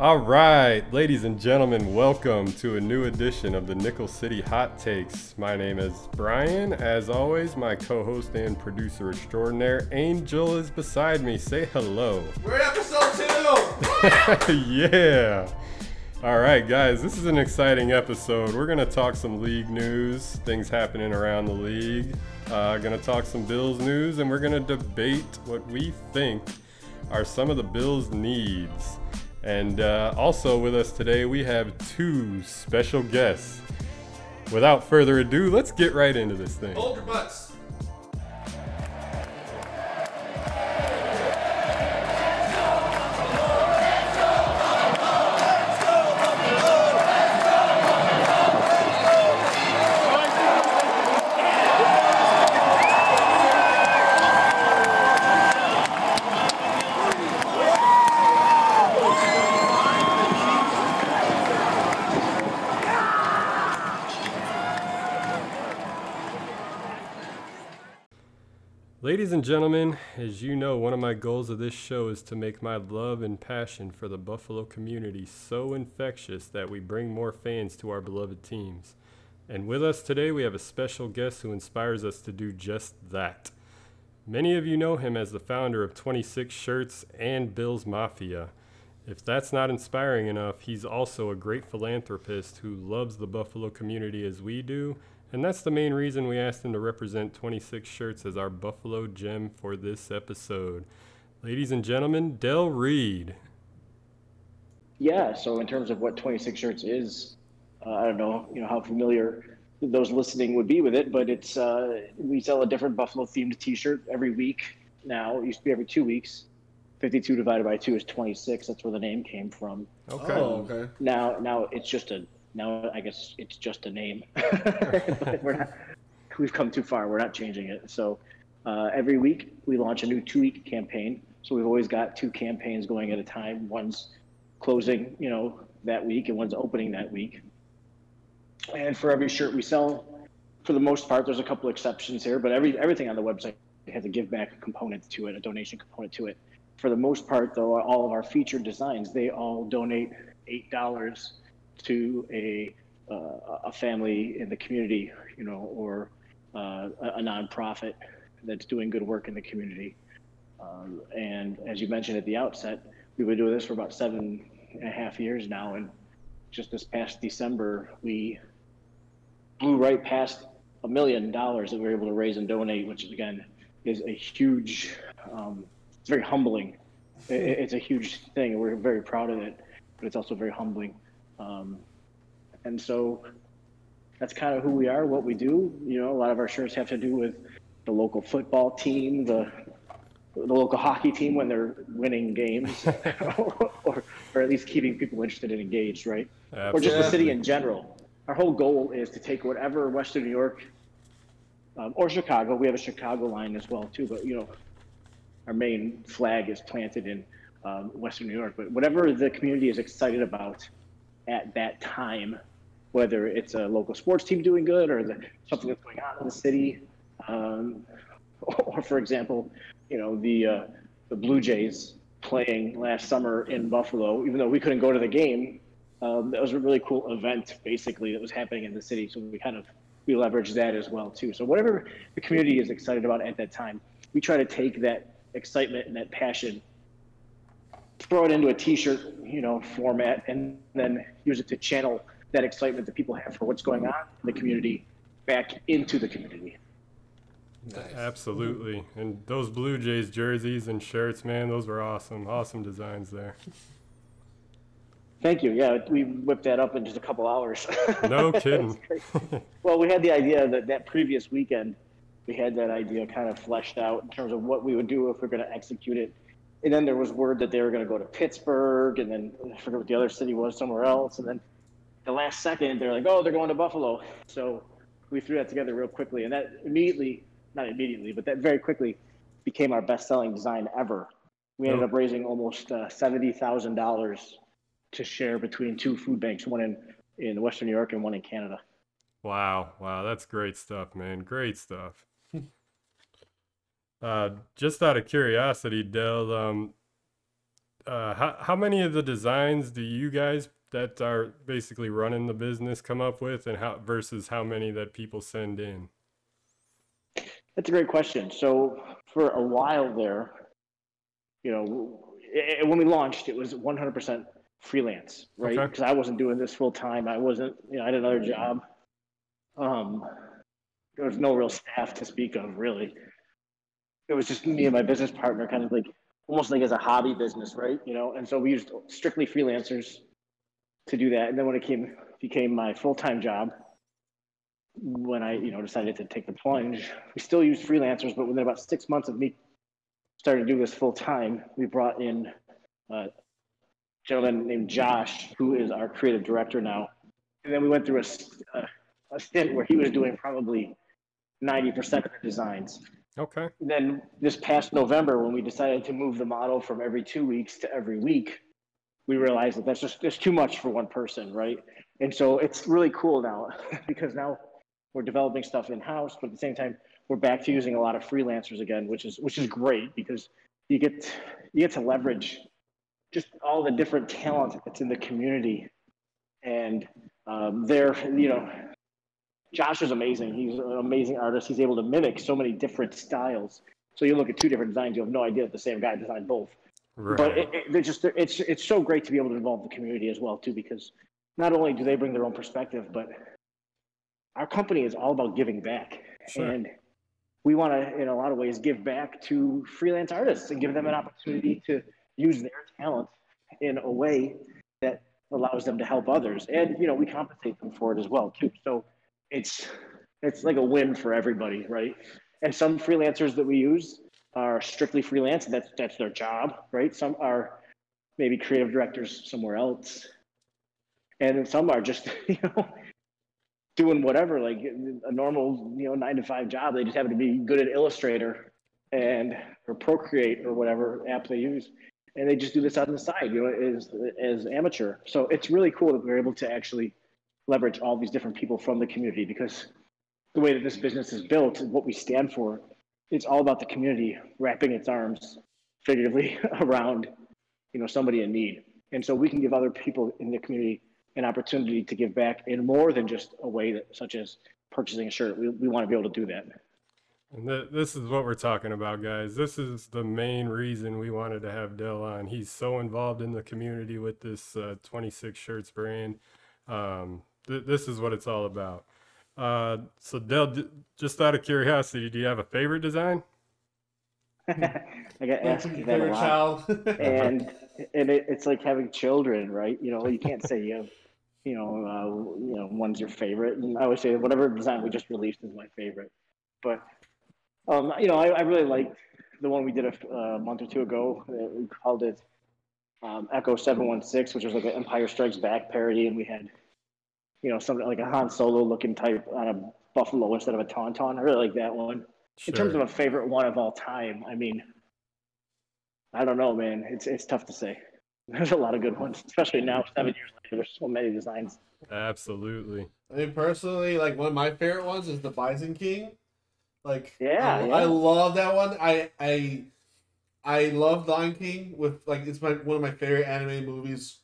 All right, ladies and gentlemen, welcome to a new edition of the Nickel City Hot Takes. My name is Brian. As always, my co host and producer extraordinaire, Angel, is beside me. Say hello. We're at episode two. yeah. All right, guys, this is an exciting episode. We're going to talk some league news, things happening around the league. Uh, going to talk some Bills news, and we're going to debate what we think are some of the Bills' needs. And uh, also with us today, we have two special guests. Without further ado, let's get right into this thing. Hold your butts. Gentlemen, as you know, one of my goals of this show is to make my love and passion for the Buffalo community so infectious that we bring more fans to our beloved teams. And with us today, we have a special guest who inspires us to do just that. Many of you know him as the founder of 26 Shirts and Bills Mafia. If that's not inspiring enough, he's also a great philanthropist who loves the Buffalo community as we do and that's the main reason we asked him to represent 26 Shirts as our Buffalo gem for this episode. Ladies and gentlemen, Del Reid. Yeah, so in terms of what 26 Shirts is, uh, I don't know, you know how familiar those listening would be with it, but it's uh, we sell a different Buffalo themed T-shirt every week now. It used to be every two weeks. 52 divided by 2 is 26. That's where the name came from. Okay. Oh, okay. Now now it's just a now I guess it's just a name. we're not, we've come too far. We're not changing it. So uh, every week we launch a new two-week campaign. So we've always got two campaigns going at a time. One's closing, you know, that week, and one's opening that week. And for every shirt we sell, for the most part, there's a couple exceptions here, but every everything on the website has a give back component to it, a donation component to it. For the most part, though, all of our featured designs, they all donate eight dollars to a uh, a family in the community, you know, or uh, a, nonprofit that's doing good work in the community. Um, and as you mentioned at the outset, we've been doing this for about seven and a half years now, and just this past December, we blew right past a million dollars that we were able to raise and donate, which again is a huge, um, it's very humbling. It, it's a huge thing, we're very proud of it, but it's also very humbling. Um, and so that's kind of who we are, what we do. You know, a lot of our shirts have to do with the local football team, the the local hockey team when they're winning games, or, or at least keeping people interested and engaged, right? Or just the city in general. Our whole goal is to take whatever Western New York um, or Chicago. We have a Chicago line as well too, but you know, our main flag is planted in um, Western New York. But whatever the community is excited about at that time, whether it's a local sports team doing good or the, something that's going on in the city, um, or for example, you know the uh, the Blue Jays playing last summer in Buffalo, even though we couldn't go to the game. Um, that was a really cool event, basically, that was happening in the city. So we kind of we leverage that as well too. So whatever the community is excited about at that time, we try to take that excitement and that passion throw it into a t-shirt, you know, format, and then use it to channel that excitement that people have for what's going on in the community back into the community. Nice. Absolutely. And those Blue Jays jerseys and shirts, man, those were awesome. Awesome designs there. Thank you. Yeah, we whipped that up in just a couple hours. No kidding. well, we had the idea that that previous weekend, we had that idea kind of fleshed out in terms of what we would do if we are going to execute it and then there was word that they were going to go to Pittsburgh, and then I forget what the other city was, somewhere else. And then the last second, they're like, "Oh, they're going to Buffalo." So we threw that together real quickly, and that immediately, not immediately, but that very quickly became our best-selling design ever. We ended up raising almost uh, seventy thousand dollars to share between two food banks, one in in Western New York and one in Canada. Wow, wow, that's great stuff, man. Great stuff. Uh, just out of curiosity, Del, um, uh, how how many of the designs do you guys that are basically running the business come up with, and how versus how many that people send in? That's a great question. So for a while there, you know, i- i- when we launched, it was 100% freelance, right? Okay. Because I wasn't doing this full time. I wasn't, you know, I had another job. Um, there was no real staff to speak of, really. It was just me and my business partner, kind of like almost like as a hobby business, right? You know, and so we used strictly freelancers to do that. And then when it came became my full time job, when I, you know, decided to take the plunge, we still used freelancers, but within about six months of me starting to do this full time, we brought in a gentleman named Josh, who is our creative director now. And then we went through a stint where he was doing probably 90% of the designs. Okay. Then this past November, when we decided to move the model from every two weeks to every week, we realized that that's just that's too much for one person, right? And so it's really cool now because now we're developing stuff in house, but at the same time, we're back to using a lot of freelancers again, which is which is great because you get you get to leverage just all the different talent that's in the community, and um, they're you know Josh is amazing. He's an amazing artist. He's able to mimic so many different styles. So you look at two different designs, you have no idea that the same guy designed both. Right. But it, it, they're just it's it's so great to be able to involve the community as well too, because not only do they bring their own perspective, but our company is all about giving back, Sure. and we want to, in a lot of ways, give back to freelance artists and give them an opportunity to use their talent in a way that allows them to help others, and you know we compensate them for it as well too. So it's it's like a win for everybody, right? And some freelancers that we use are strictly freelance, that's that's their job, right? Some are maybe creative directors somewhere else, and some are just you know doing whatever, like a normal you know nine to five job. They just happen to be good at Illustrator and or Procreate or whatever app they use, and they just do this on the side, you know, as as amateur. So it's really cool that we're able to actually leverage all these different people from the community because the way that this business is built and what we stand for, it's all about the community wrapping its arms figuratively around, you know, somebody in need. And so we can give other people in the community an opportunity to give back in more than just a way that, such as purchasing a shirt. We, we want to be able to do that. And th- this is what we're talking about, guys. This is the main reason we wanted to have Del on. He's so involved in the community with this uh, 26 shirts brand. Um, th- this is what it's all about. Uh, so, Del, d- just out of curiosity, do you have a favorite design? I get asked Your that a lot. child. and and it, it's like having children, right? You know, you can't say you have, you know, uh, you know, one's your favorite. And I always say whatever design we just released is my favorite. But um, you know, I, I really liked the one we did a, a month or two ago. Uh, We called it um, Echo Seven One Six, which was like an Empire Strikes Back parody, and we had, you know, something like a Han Solo looking type on a buffalo instead of a tauntaun. I really like that one. In terms of a favorite one of all time, I mean, I don't know, man. It's it's tough to say. There's a lot of good ones, especially now, seven years later. There's so many designs. Absolutely. I mean, personally, like one of my favorite ones is the Bison King. Like, Yeah, I, yeah. I love that one. I I I love The Lion King with like it's my one of my favorite anime movies,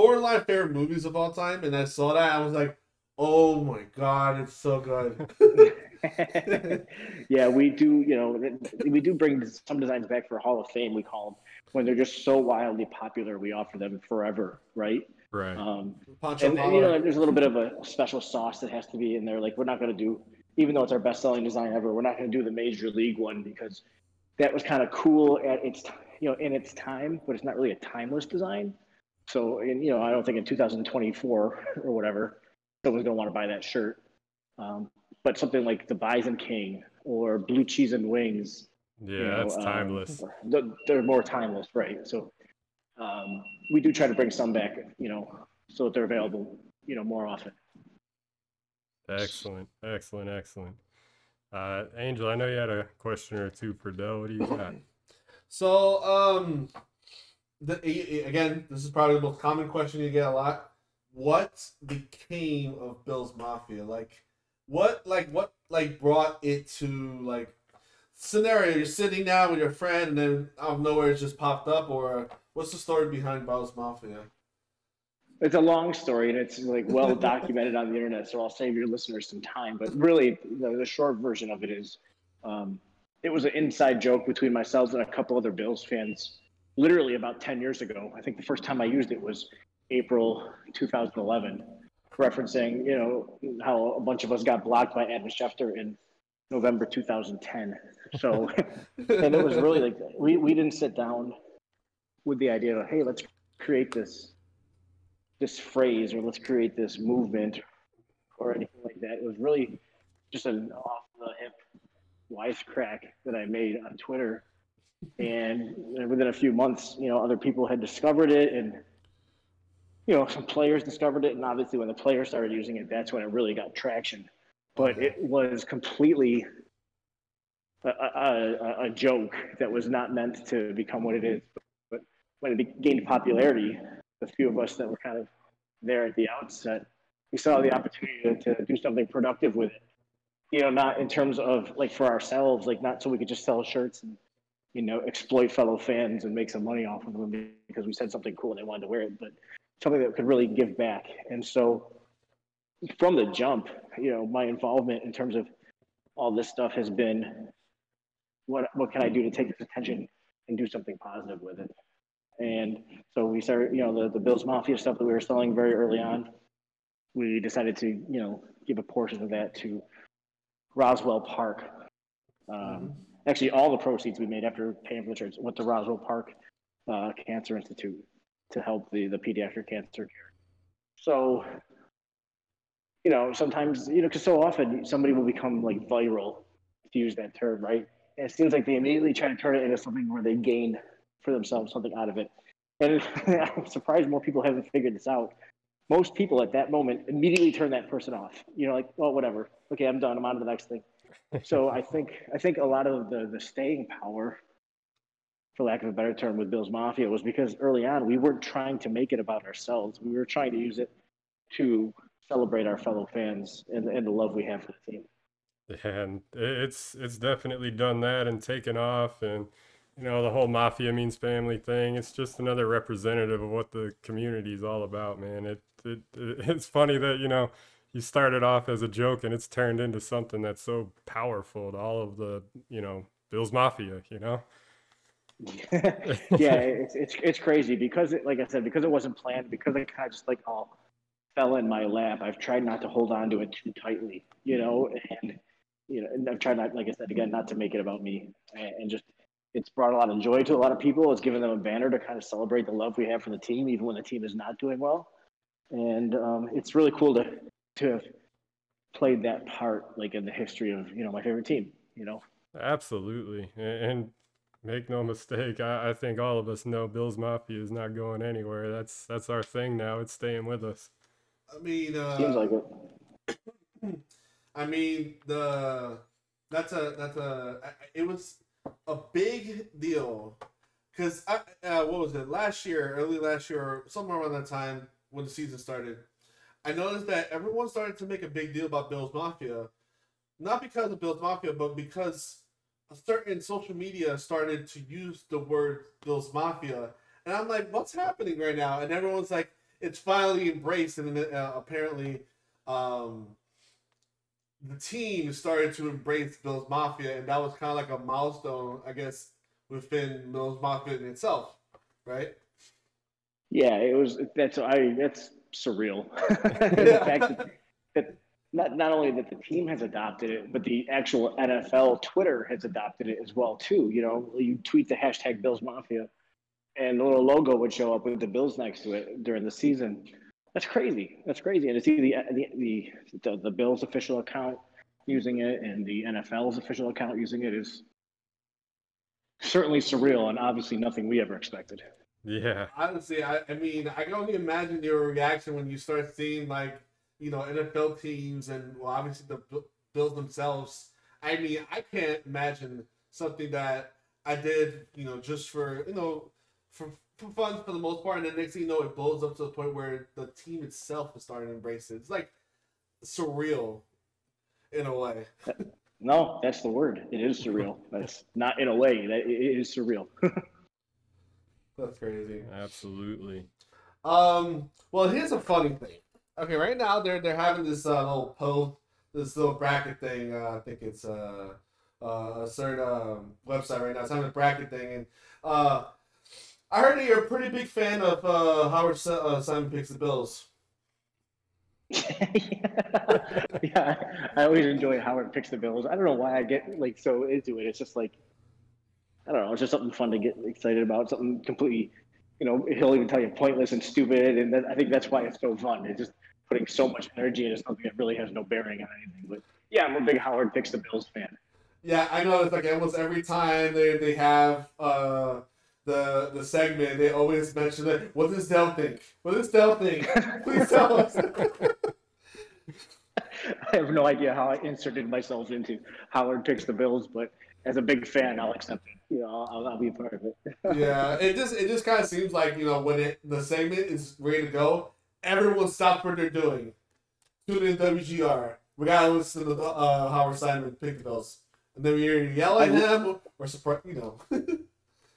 borderline favorite movies of all time. And I saw that, I was like, oh my god, it's so good. yeah, we do. You know, we do bring some designs back for Hall of Fame. We call them when they're just so wildly popular. We offer them forever, right? Right. Um, Pancho and, and, you know, there's a little bit of a special sauce that has to be in there. Like we're not going to do, even though it's our best-selling design ever, we're not going to do the major league one because that was kind of cool at its, you know, in its time, but it's not really a timeless design. So, and, you know, I don't think in 2024 or whatever, someone's going to want to buy that shirt. Um, but something like the Bison King or Blue Cheese and Wings, Yeah, you know, that's um, timeless. they're, they're more timeless, right? So um, we do try to bring some back, you know, so that they're available, you know, more often. Excellent. Excellent. Excellent. Uh, Angel, I know you had a question or two for Del. What do you got? So, um, the, again, this is probably the most common question you get a lot. What became of Bills Mafia? Like, what, like, what, like, brought it to like scenario: you're sitting down with your friend, and then out of nowhere, it just popped up, or what's the story behind Bills Mafia? It's a long story and it's like well documented on the internet, so I'll save your listeners some time. But really, the, the short version of it is, um, it was an inside joke between myself and a couple other Bills fans. Literally about ten years ago, I think the first time I used it was April 2011, referencing you know how a bunch of us got blocked by Adam Schefter in November 2010. So, and it was really like we we didn't sit down with the idea of hey, let's create this this phrase or let's create this movement or anything like that. It was really just an off the hip wisecrack that I made on Twitter. And within a few months, you know, other people had discovered it and you know, some players discovered it and obviously when the players started using it, that's when it really got traction. But it was completely a, a, a joke that was not meant to become what it is. But when it gained popularity, the few of us that were kind of there at the outset, we saw the opportunity to, to do something productive with it. You know, not in terms of like for ourselves, like not so we could just sell shirts and you know exploit fellow fans and make some money off of them because we said something cool and they wanted to wear it, but something that could really give back. And so, from the jump, you know, my involvement in terms of all this stuff has been what what can I do to take this attention and do something positive with it. And so we started, you know, the, the Bills Mafia stuff that we were selling very early on. We decided to, you know, give a portion of that to Roswell Park. Um, actually, all the proceeds we made after paying for the shirts went to Roswell Park uh, Cancer Institute to help the, the pediatric cancer care. So, you know, sometimes, you know, because so often somebody will become like viral, to use that term, right? And it seems like they immediately try to turn it into something where they gain for themselves something out of it. And I'm surprised more people haven't figured this out. Most people at that moment immediately turn that person off. You know, like, well, whatever. Okay, I'm done. I'm on to the next thing. So I think I think a lot of the the staying power, for lack of a better term, with Bills Mafia was because early on we weren't trying to make it about ourselves. We were trying to use it to celebrate our fellow fans and, and the love we have for the team. And it's it's definitely done that and taken off and you know the whole mafia means family thing it's just another representative of what the community is all about man it, it, it it's funny that you know you started off as a joke and it's turned into something that's so powerful to all of the you know bill's mafia you know yeah it's, it's it's crazy because it like i said because it wasn't planned because it kind of just like all fell in my lap i've tried not to hold on to it too tightly you know and you know and i've tried not like i said again not to make it about me and, and just it's brought a lot of joy to a lot of people. It's given them a banner to kind of celebrate the love we have for the team, even when the team is not doing well. And um, it's really cool to to have played that part, like in the history of you know my favorite team. You know, absolutely. And make no mistake, I, I think all of us know Bills Mafia is not going anywhere. That's that's our thing now. It's staying with us. I mean, uh, seems like it. I mean the that's a that's a it was a big deal because uh, what was it last year, early last year, or somewhere around that time when the season started. I noticed that everyone started to make a big deal about Bills Mafia, not because of Bills Mafia, but because a certain social media started to use the word Bills Mafia, and I'm like, what's happening right now? And everyone's like, it's finally embraced, and uh, apparently, um, the team started to embrace Bills Mafia, and that was kind of like a milestone, I guess, within Bills Mafia in itself, right? Yeah, it was. That's I. That's surreal. the fact that, that not not only that the team has adopted it, but the actual NFL Twitter has adopted it as well too. You know, you tweet the hashtag Bills Mafia, and the little logo would show up with the Bills next to it during the season. That's crazy. That's crazy. And to see the the the, the, the Bills official account using it and the NFL's official account using it is certainly surreal and obviously nothing we ever expected. Yeah. Honestly, I, I mean, I can only imagine your reaction when you start seeing like, you know, NFL teams and well, obviously the Bills themselves. I mean, I can't imagine something that I did, you know, just for, you know, for for fun for the most part, and then next thing you know, it blows up to the point where the team itself is starting to embrace it. It's like surreal in a way. No, that's the word. It is surreal. That's not in a way. That it is surreal. That's crazy. Absolutely. Um. Well, here's a funny thing. Okay, right now they're they're having this uh, little poll, this little bracket thing. Uh, I think it's uh, uh, a certain um, website right now. It's having a bracket thing, and uh, I heard that you're a pretty big fan of uh, Howard Si- uh, Simon picks the Bills. yeah, I always enjoy Howard picks the Bills. I don't know why I get like so into it. It's just like I don't know. It's just something fun to get excited about. Something completely, you know. He'll even tell you pointless and stupid, and that, I think that's why it's so fun. It's just putting so much energy into something that really has no bearing on anything. But yeah, I'm a big Howard picks the Bills fan. Yeah, I know. It's like almost every time they they have uh the the segment, they always mention it. What does Del think? What does Del think? Please tell us. I have no idea how I inserted myself into Howard picks the Bills, but as a big fan, I'll accept it. You know, I'll, I'll be a part of it. yeah, it just it just kind of seems like you know when it the segment is ready to go, everyone stops what they're doing. Tune in WGR. We gotta listen to uh, Howard Simon pick the Bills, and then we either yell at him or surprise. You know.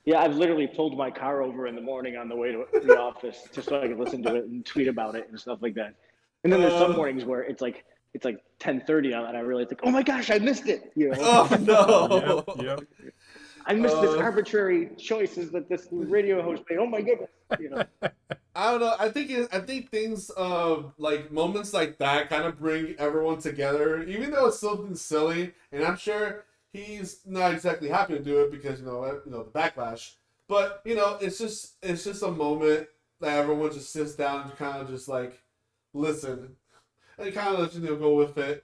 Yeah, I've literally pulled my car over in the morning on the way to the office just so I could listen to it and tweet about it and stuff like that. And then there's some Uh. mornings where it's like it's like 10:30 and I really think, oh my gosh, I missed it. You know, oh no. Yep, yep. I missed this uh. arbitrary choices that this radio host made. Oh my goodness. You know, I don't know. I think it, I think things uh like moments like that kind of bring everyone together, even though it's something silly. And I'm sure he's not exactly happy to do it because you know you know the backlash. But you know, it's just it's just a moment that everyone just sits down and kind of just like listen, and kind of let you know go with it.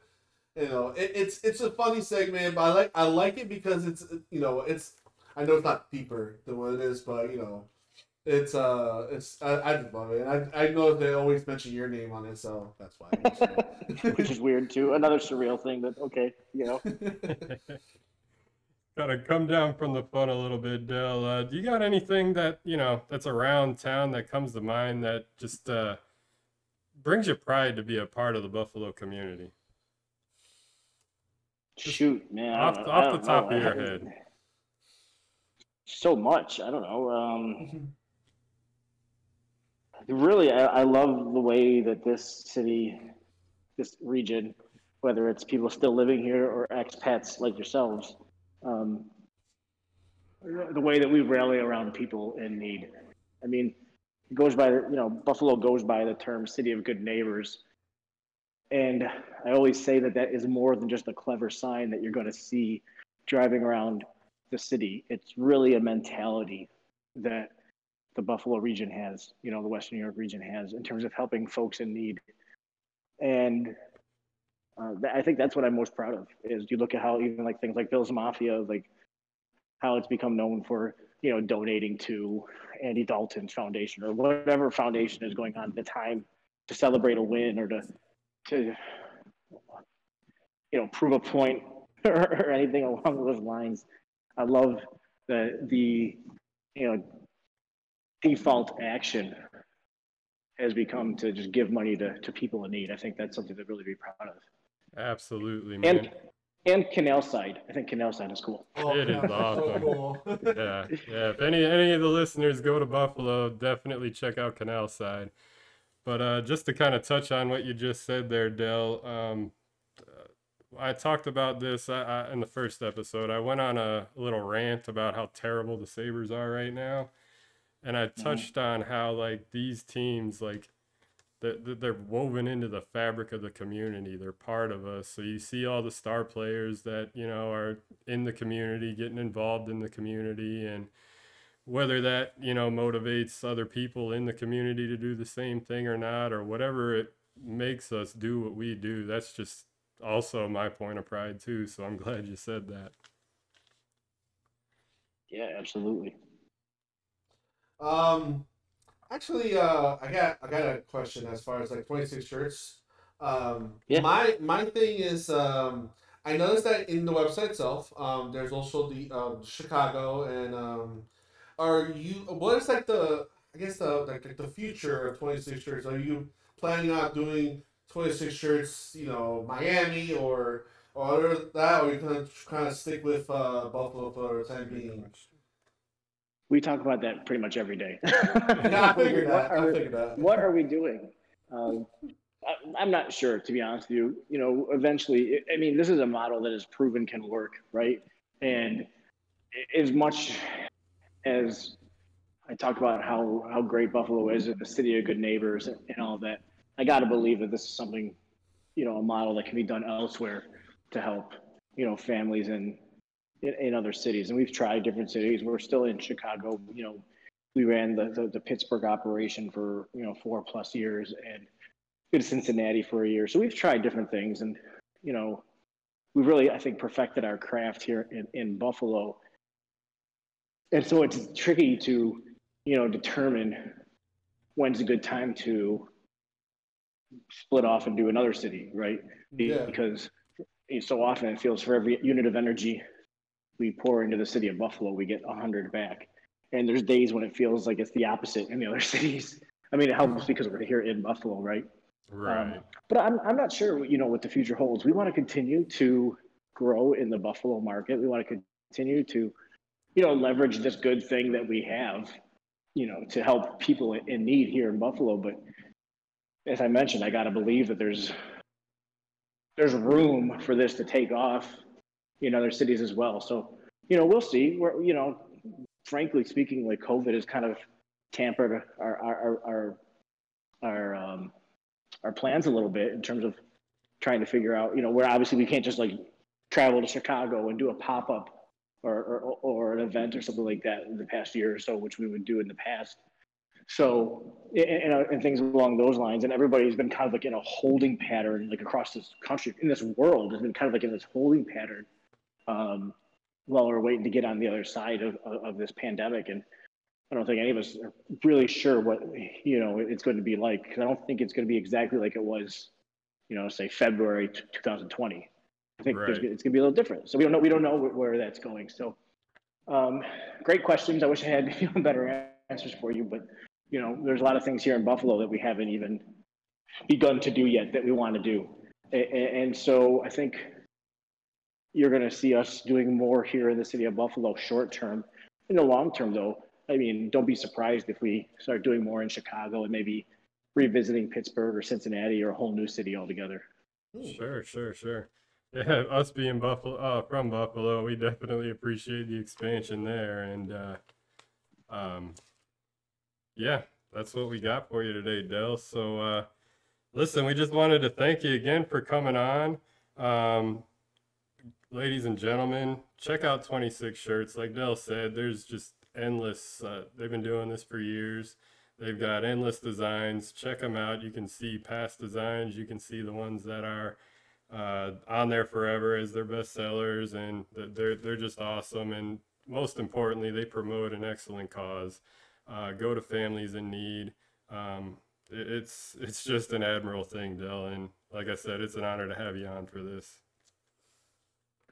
You know, it, it's it's a funny segment, but I like I like it because it's you know it's I know it's not deeper than what it is, but you know it's uh, it's I, I just love it. And I I know they always mention your name on it, so that's why. I which is weird too. Another surreal thing that okay, you know. Gotta come down from the fun a little bit, Del. Uh, do you got anything that you know that's around town that comes to mind that just uh, brings you pride to be a part of the Buffalo community? Shoot, man. Off, off the top know. of your head. So much. I don't know. Um, really, I, I love the way that this city, this region, whether it's people still living here or expats like yourselves, um, the way that we rally around people in need. I mean, goes by, the you know, Buffalo goes by the term city of good neighbors. And I always say that that is more than just a clever sign that you're going to see driving around the city. It's really a mentality that the Buffalo region has, you know, the Western New York region has in terms of helping folks in need. And uh, th- I think that's what I'm most proud of is you look at how even like things like Bills Mafia, like how it's become known for, you know, donating to Andy Dalton's foundation or whatever foundation is going on at the time to celebrate a win or to, to, you know, prove a point or, anything along those lines. I love the the you know default action has become to just give money to, to people in need. I think that's something to really be proud of. Absolutely, man. And and Canal Side. I think Canal Side is cool. It is Oh, that's awesome. cool. yeah, yeah. If any any of the listeners go to Buffalo, definitely check out Canal Side. But uh, just to kind of touch on what you just said there, Del, um, uh, I talked about this I, I, in the first episode. I went on a little rant about how terrible the Sabres are right now, and I touched on how like these teams like that that they're woven into the fabric of the community. They're part of us. So you see all the star players that you know are in the community, getting involved in the community, and whether that you know motivates other people in the community to do the same thing or not, or whatever it makes us do what we do. That's just also my point of pride too. So I'm glad you said that. Yeah, absolutely. Um, actually, uh, I got I got a question as far as like twenty six shirts. Um, Yeah. my my thing is um, I noticed that in the website itself, um, there's also the um, Chicago and um, are you what is like the I guess the like, like the future of twenty six shirts? Are you planning on doing twenty six shirts? You know, Miami or Or other than that, or you kind of kind of stick with uh, Buffalo for the time being. We talk about that pretty much every day. Yeah, I figured What that. are I we- figured that. what are we doing? Um, I, I'm not sure, to be honest with you. You know, eventually, I mean, this is a model that is proven can work, right? And as much as I talk about how how great Buffalo is and the city of good neighbors and, and all that, I got to believe that this is something, you know, a model that can be done elsewhere to help, you know, families in in, in other cities. And we've tried different cities. We're still in Chicago. You know, we ran the, the, the Pittsburgh operation for you know four plus years and did Cincinnati for a year. So we've tried different things, and you know, we've really I think perfected our craft here in, in Buffalo. And so it's tricky to you know determine when's a good time to split off and do another city, right? Yeah. Because so often it feels for every unit of energy we pour into the city of Buffalo, we get a hundred back. And there's days when it feels like it's the opposite in the other cities. I mean, it helps mm-hmm. because we're here in Buffalo, right? Right. Um, but I'm, I'm not sure, you know, what the future holds. We want to continue to grow in the Buffalo market. We want to continue to, you know, leverage this good thing that we have, you know, to help people in- in need here in Buffalo. But as I mentioned, I got to believe that there's there's room for this to take off in other cities as well. So, you know, we'll see. We're, you know, frankly speaking, like COVID has kind of tampered our our our our, um, our plans a little bit in terms of trying to figure out, you know, where obviously we can't just like travel to Chicago and do a pop up or, or, or an event or something like that in the past year or so, which we would do in the past. So, and, and, and things along those lines. And everybody's been kind of like in a holding pattern, like across this country, in this world, has been kind of like in this holding pattern um, while we're waiting to get on the other side of, of, this pandemic. And I don't think any of us are really sure what you know it's going to be like. 'cause I don't think it's going to be exactly like it was, you know, say February t- 2020. I think Right. it's going to be a little different. So we don't know. We don't know where, that's going. So, um, great questions. I wish I had you know, better answers for you, but you know, there's a lot of things here in Buffalo that we haven't even begun to do yet that we want to do, A- a- and so I think you're going to see us doing more here in the city of Buffalo short term. In the long term, though, I mean, don't be surprised if we start doing more in Chicago and maybe revisiting Pittsburgh or Cincinnati or a whole new city altogether. Sure, sure, sure. Yeah, us being Buffalo, uh, from Buffalo, we definitely appreciate the expansion there, and uh, um, yeah, that's what we got for you today, Del. So, uh, listen, we just wanted to thank you again for coming on. Um, ladies and gentlemen, check out 26 Shirts. Like Del said, there's just endless, uh, they've been doing this for years. They've got endless designs. Check them out. You can see past designs. You can see the ones that are uh, on there forever as their best sellers, and they're they're just awesome. And most importantly, they promote an excellent cause. Uh, go to families in need. Um, it, it's it's just an admirable thing, Dell. And like I said, it's an honor to have you on for this.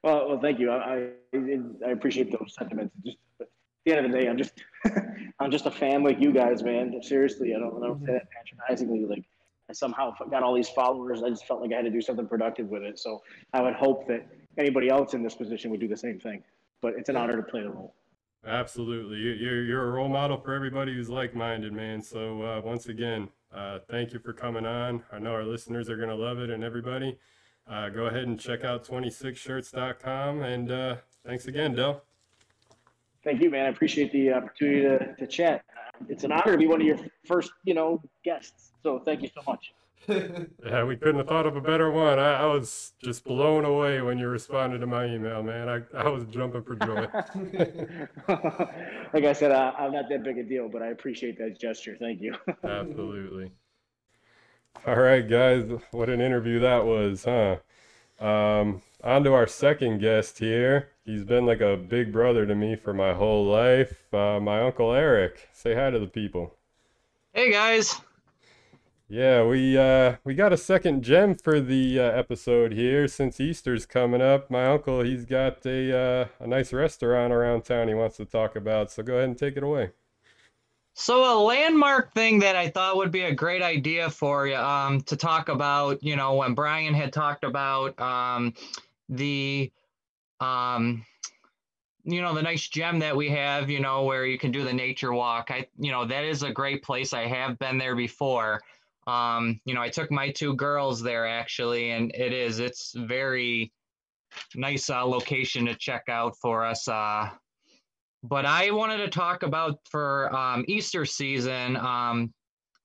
Well, well, thank you. I, I, I appreciate those sentiments. Just at the end of the day, I'm just, I'm just a fan like you guys, man. Seriously, I don't, I don't say that patronizingly. Like, I somehow got all these followers. I just felt like I had to do something productive with it. So I would hope that anybody else in this position would do the same thing. But it's an honor to play the role. Absolutely, you, you're you're a role model for everybody who's like-minded, man. So uh, once again, uh, thank you for coming on. I know our listeners are gonna love it, and everybody, uh, go ahead and check out 26shirts.com. And uh, thanks again, Del. Thank you, man. I appreciate the opportunity to, to chat. Uh, It's an honor to be one of your first, you know, guests. So thank you so much. Yeah, we couldn't have thought of a better one. I, I was just blown away when you responded to my email, man. I, I was jumping for joy. like I said, uh, I'm not that big a deal, but I appreciate that gesture. Thank you. Absolutely. All right, guys. What an interview that was, huh? Um, on to our second guest here. He's been like a big brother to me for my whole life. Uh, my Uncle Eric. Say hi to the people. Hey guys. Yeah, we uh, we got a second gem for the uh, episode here since Easter's coming up. My uncle, he's got a uh, a nice restaurant around town he wants to talk about. So go ahead and take it away. So a landmark thing that I thought would be a great idea for you um, to talk about, you know, when Brian had talked about, um, the um you know the nice gem that we have you know where you can do the nature walk i you know that is a great place. I have been there before. Um you know i took my two girls there actually and it is it's very nice uh, location to check out for us uh but i wanted to talk about for um easter season um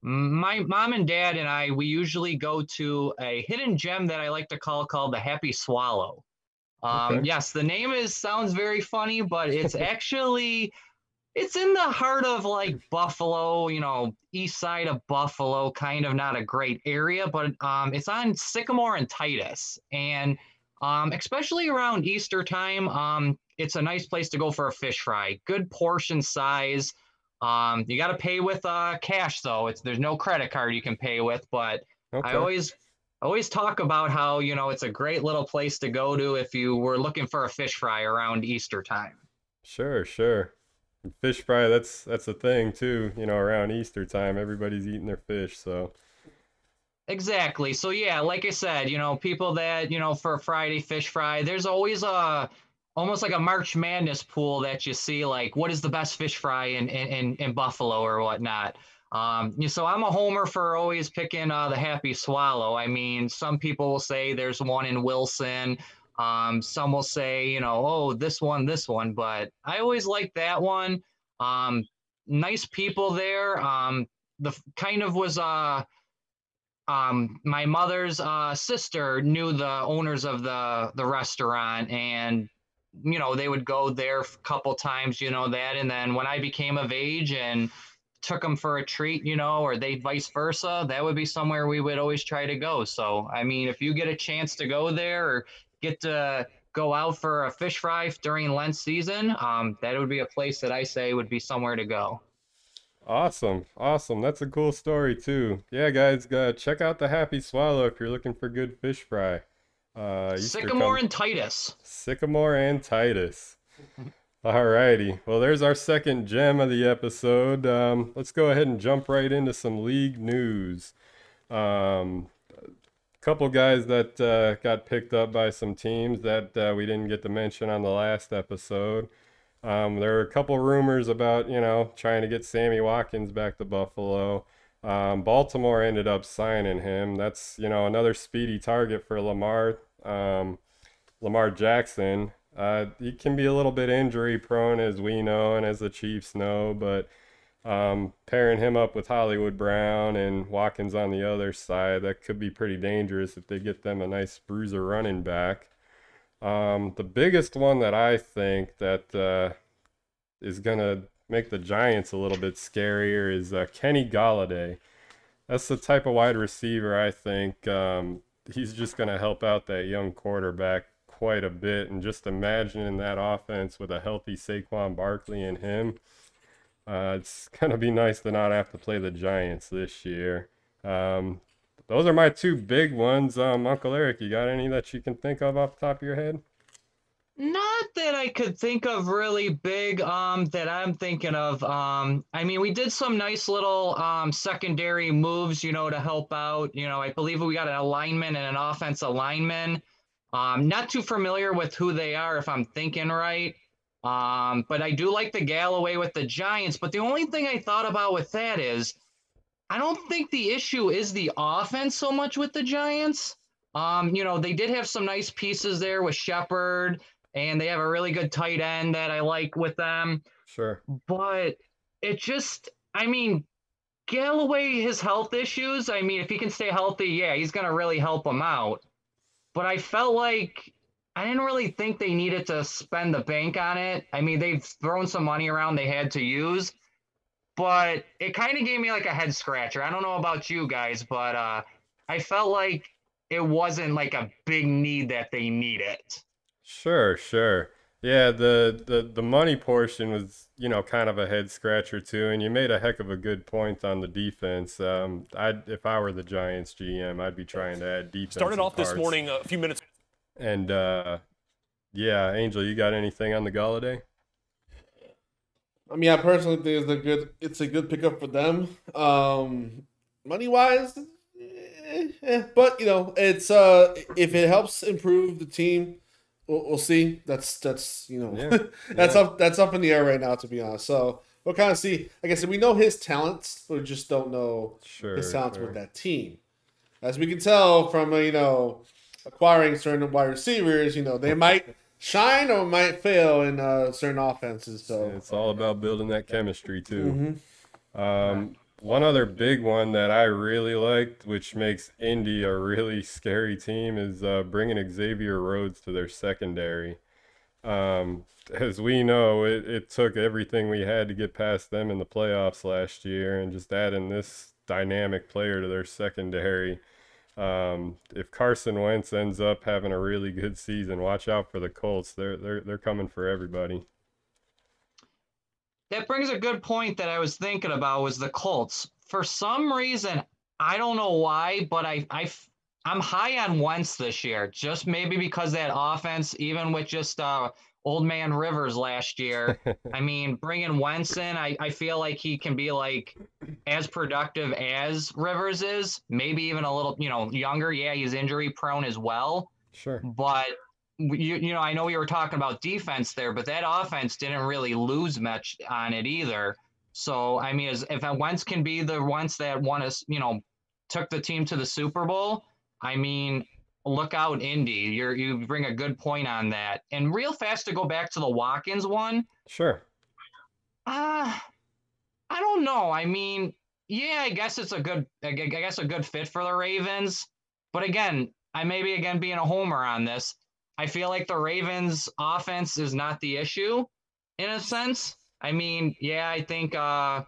my mom and dad and i we usually go to a hidden gem that i like to call called the happy swallow um, Okay. Yes, the name is sounds very funny, but it's actually it's in the heart of like Buffalo, you know, east side of Buffalo, kind of not a great area, but um, it's on Sycamore and Titus, and um, especially around Easter time, um, it's a nice place to go for a fish fry. Good portion size. Um, you got to pay with uh, cash though. It's there's no credit card you can pay with, but Okay. I always always talk about how you know it's a great little place to go to if you were looking for a fish fry around Easter time. Sure, sure. Fish fry, that's that's a thing too, you know, around Easter time, everybody's eating their fish, so Exactly. So yeah, like I said, you know, people that you know for Friday fish fry, there's always a almost like a March Madness pool that you see, like what is the best fish fry in in in, Buffalo or whatnot. Um, you- so I'm a homer for always picking uh, the Happy Swallow. I mean, some people will say there's one in Wilson. Um, some will say, you know, oh, this one, this one, but I always like that one. Um, nice people there. Um, the kind of was uh um my mother's uh sister knew the owners of the the restaurant and you know they would go there a couple times you know that and then when i became of age and took them for a treat you know or they vice versa that would be somewhere we would always try to go so i mean if you get a chance to go there or get to go out for a fish fry during lent season um that would be a place that i say would be somewhere to go awesome. Awesome. That's a cool story too. Yeah, guys, uh, check out the Happy Swallow if you're looking for good fish fry. Uh sycamore and titus Sycamore and Titus. Alrighty. Well, there's our second gem of the episode. Um, let's go ahead and jump right into some league news. Um, a couple guys that uh, got picked up by some teams that uh, we didn't get to mention on the last episode. Um, there were a couple rumors about, you know, trying to get Sammy Watkins back to Buffalo. Um, Baltimore ended up signing him. That's, you know, another speedy target for Lamar. Um, Lamar Jackson. Uh, he can be a little bit injury prone, as we know and as the Chiefs know, but um, pairing him up with Hollywood Brown and Watkins on the other side, that could be pretty dangerous if they get them a nice bruiser running back. Um, the biggest one that I think that uh, is gonna make the Giants a little bit scarier is uh, Kenny Golladay. That's the type of wide receiver I think um, he's just gonna help out that young quarterback quite a bit. And just imagining that offense with a healthy Saquon Barkley and him, uh, it's gonna be nice to not have to play the Giants this year. Um, those are my two big ones. Um, Uncle Eric, you got any that you can think of off the top of your head? Not that I could think of really big um that I'm thinking of. Um I mean we did some nice little um secondary moves, you know, to help out. You know, I believe we got an alignment and an offensive lineman. Um not too familiar with who they are if I'm thinking right. Um but I do like the Galloway with the Giants, but the only thing I thought about with that is I don't think the issue is the offense so much with the Giants. Um, you know, they did have some nice pieces there with Shepard, and they have a really good tight end that I like with them. Sure. But it just, I mean, Galloway, his health issues, I mean, if he can stay healthy, yeah, he's going to really help him out. But I felt like I didn't really think they needed to spend the bank on it. I mean, they've thrown some money around they had to use, but it kind of gave me like a head scratcher. I don't know about you guys, but uh, I felt like it wasn't like a big need that they needed. Sure, sure. Yeah, the, the the money portion was, you know, kind of a head scratcher too, and you made a heck of a good point on the defense. Um, I'd if I were the Giants GM, I'd be trying to add defense. Started off this morning a few minutes And uh, yeah, Angel, you got anything on the Golladay? I mean, I personally think it's a good it's a good pickup for them. Um, money wise, eh, eh, but you know, it's uh if it helps improve the team, we'll, we'll see. That's that's you know Yeah, that's yeah. up that's up in the air right now to be honest. So we'll kind of see. Like I said, we know his talents, but we just don't know Sure. his talents sure. with that team. As we can tell from uh, you know acquiring certain wide receivers, you know they might shine or might fail in uh, certain offenses. So It's all about building that chemistry too. Mhm. Um, one other big one that I really liked, which makes Indy a really scary team, is uh, bringing Xavier Rhodes to their secondary. Um, as we know, it, it took everything we had to get past them in the playoffs last year, and just adding this dynamic player to their secondary. Um, if Carson Wentz ends up having a really good season, watch out for the Colts. They're they're they're coming for everybody. That brings a good point that I was thinking about was the Colts. For some reason, I don't know why, but I I I'm high on Wentz this year. Just maybe because that offense, even with just uh old man Rivers last year. I mean, bringing Wentz in, I, I feel like he can be like as productive as Rivers is, maybe even a little, you know, younger. Yeah, he's injury prone as well. Sure. But you, you know, I know we were talking about defense there, but that offense didn't really lose much on it either. So I mean, as, if Wentz can be the Wentz that won us, you know, took the team to the Super Bowl, I mean, look out, Indy. You're you bring a good point on that. And real fast to go back to the Watkins one. Sure. Uh I don't know. I mean, yeah, I guess it's a good I I guess a good fit for the Ravens. But again, I may be again being a homer on this. I feel like the Ravens offense is not the issue in a sense. I mean, yeah, I think uh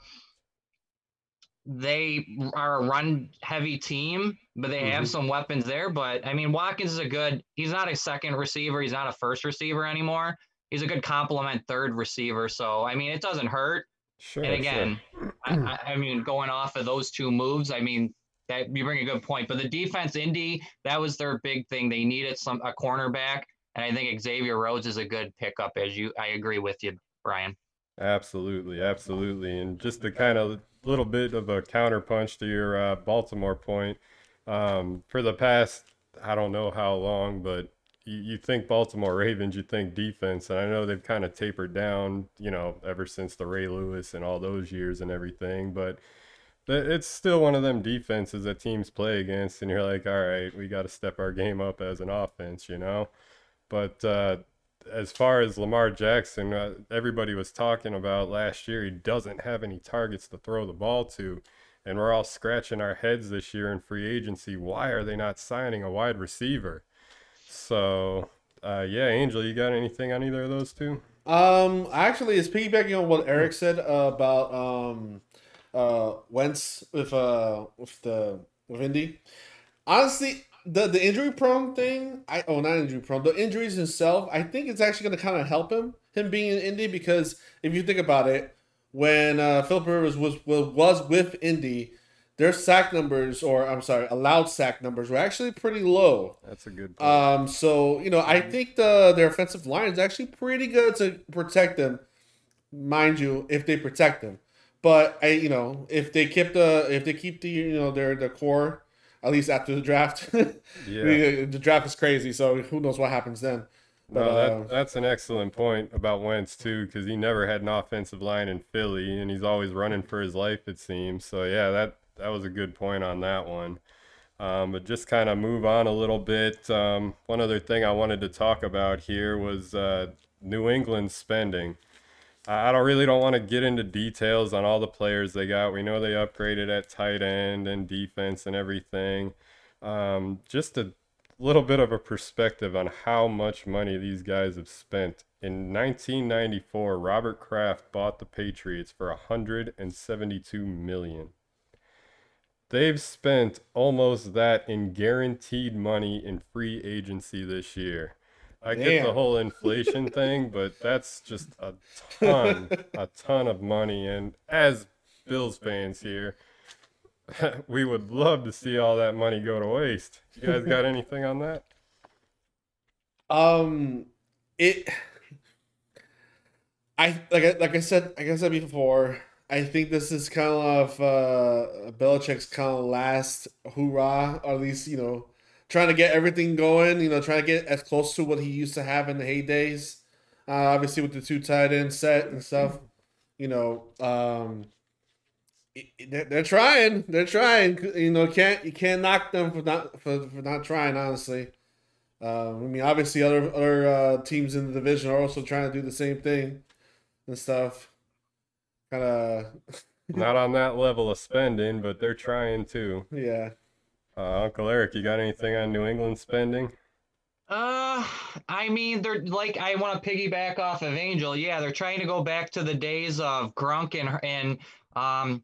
they are a run heavy team, but they have Mhm. some weapons there. But I mean, Watkins is a good, he's not a second receiver, he's not a first receiver anymore. He's a good complement third receiver. So, I mean, it doesn't hurt. Sure. And again, I, I- I mean, going off of those two moves, I mean, that you bring a good point. But the defense, Indy, that was their big thing. They needed some a cornerback, and I think Xavier Rhodes is a good pickup. As you, I agree with you, Brian. Absolutely, absolutely. And just to kind of little bit of a counterpunch to your uh, Baltimore point, um, for the past, I don't know how long, but you, you think Baltimore Ravens, you think defense. And I know they've kind of tapered down, you know, ever since the Ray Lewis and all those years and everything. But it's still one of them defenses that teams play against. And you're like, all right, we got to step our game up as an offense, you know? But, uh, as far as Lamar Jackson, uh, everybody was talking about last year, he doesn't have any targets to throw the ball to. And we're all scratching our heads this year in free agency. Why are they not signing a wide receiver? So, uh, yeah, Angel, you got anything on either of those two? Um, actually, it's piggybacking on what Eric said about um, uh, Wentz with uh with the with Indy. Honestly, the the injury prone thing, I oh not injury prone, the injuries himself, I think it's actually going to kind of help him him being in Indy because if you think about it, when uh, Philip Rivers was was was with Indy, their sack numbers or I'm sorry, allowed sack numbers were actually pretty low. That's a good point. Um, so you know, I think the their offensive line is actually pretty good to protect them, mind you, if they protect them. But I, you know, if they keep the if they keep the you know their the core, at least after the draft, yeah. the, the draft is crazy. So who knows what happens then? But, No, uh, that's an excellent point about Wentz too, because he never had an offensive line in Philly, and he's always running for his life, it seems. So yeah, that that was a good point on that one. Um, but just kind of move on a little bit. Um, one other thing I wanted to talk about here was uh, New England spending. I don't really don't want to get into details on all the players they got. We know they upgraded at tight end and defense and everything. Um, just a little bit of a perspective on how much money these guys have spent. In 1994, Robert Kraft bought the Patriots for 172 million. They've spent almost that in guaranteed money in free agency this year. I get the whole inflation thing, but that's just a ton, a ton of money. And as Bills fans here, we would love to see all that money go to waste. You guys got anything on that? Um, it. I like I, like I said like I said before. I think this is kind of uh, Belichick's kind of last hoorah, or at least you know, trying to get everything going. You know, trying to get as close to what he used to have in the heydays. Uh, obviously, with the two tight end set and stuff. You know, um, they're, they're trying. They're trying. You know, can't you can't knock them for not for, for not trying. Honestly, um, I mean, obviously, other other uh, teams in the division are also trying to do the same thing and stuff. Kind of. Not on that level of spending, but they're trying to. Yeah. Uh, Uncle Eric, you got anything on New England spending? Uh, I mean, they're like I want to piggyback off of Angel. Yeah, they're trying to go back to the days of Gronk and and um,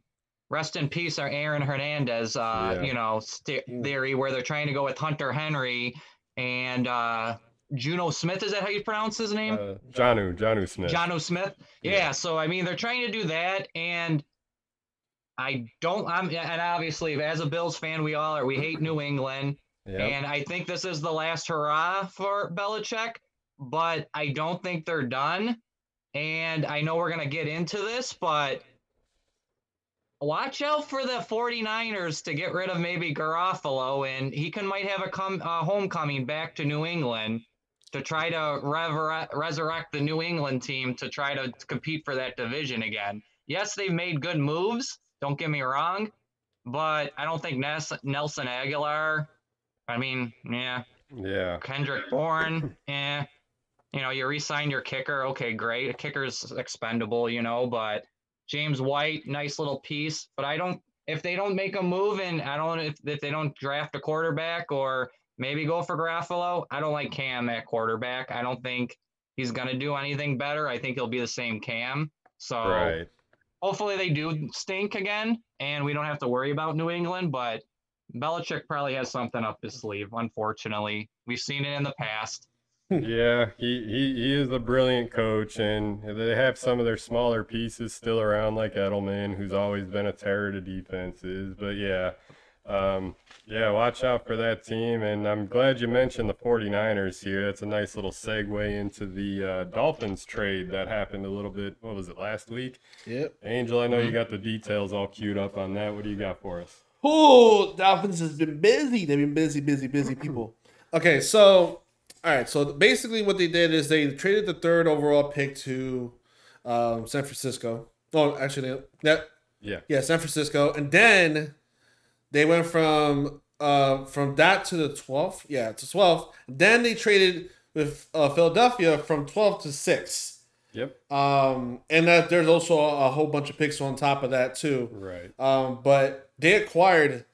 rest in peace, our Aaron Hernandez. Uh, Yeah. you know, st- Mm. theory where they're trying to go with Hunter Henry and uh, Juno Smith. Is that how you pronounce his name? Uh, Janu, Janu Smith. John Smith. Yeah, Yeah. so I mean, they're trying to do that, and I don't. I'm and obviously, as a Bills fan, we all are. We hate New England, Yep. and I think this is the last hurrah for Belichick. But I don't think they're done. And I know we're gonna get into this, but watch out for the 49ers to get rid of maybe Garoppolo, and he can might have a come a homecoming back to New England to try to rever- resurrect the New England team to try to compete for that division again. Yes, they've made good moves. Don't get me wrong, but I don't think Nes- Nelson Agholor. I mean, yeah, Yeah. Kendrick Bourne, eh. You know, you re-signed your kicker. Okay, great. A kicker's expendable, you know, but James White, nice little piece. But I don't. If they don't make a move, and I don't, if, if they don't draft a quarterback or maybe go for Garoppolo, I don't like Cam at quarterback. I don't think he's gonna do anything better. I think he'll be the same Cam. So Right. Hopefully they do stink again, and we don't have to worry about New England. But Belichick probably has something up his sleeve. Unfortunately, we've seen it in the past. Yeah, he, he, he is a brilliant coach, and they have some of their smaller pieces still around, like Edelman, who's always been a terror to defenses. But yeah, um, yeah, watch out for that team. And I'm glad you mentioned the 49ers here. That's a nice little segue into the uh, Dolphins trade that happened a little bit. What was it, last week? Yep. Angel, I know you got the details all queued up on that. What do you got for us? Oh, Dolphins has been busy. They've been busy, busy, busy people. Okay, so all right, so basically what they did is they traded the third overall pick to um, San Francisco. Oh, actually, they- yeah, Yeah. yeah, San Francisco, and then they went from uh, from that to the twelfth, yeah, to twelfth. Then they traded with uh, Philadelphia from twelve to six. Yep. Um, and that there's also a whole bunch of picks on top of that too. Right. Um, but they acquired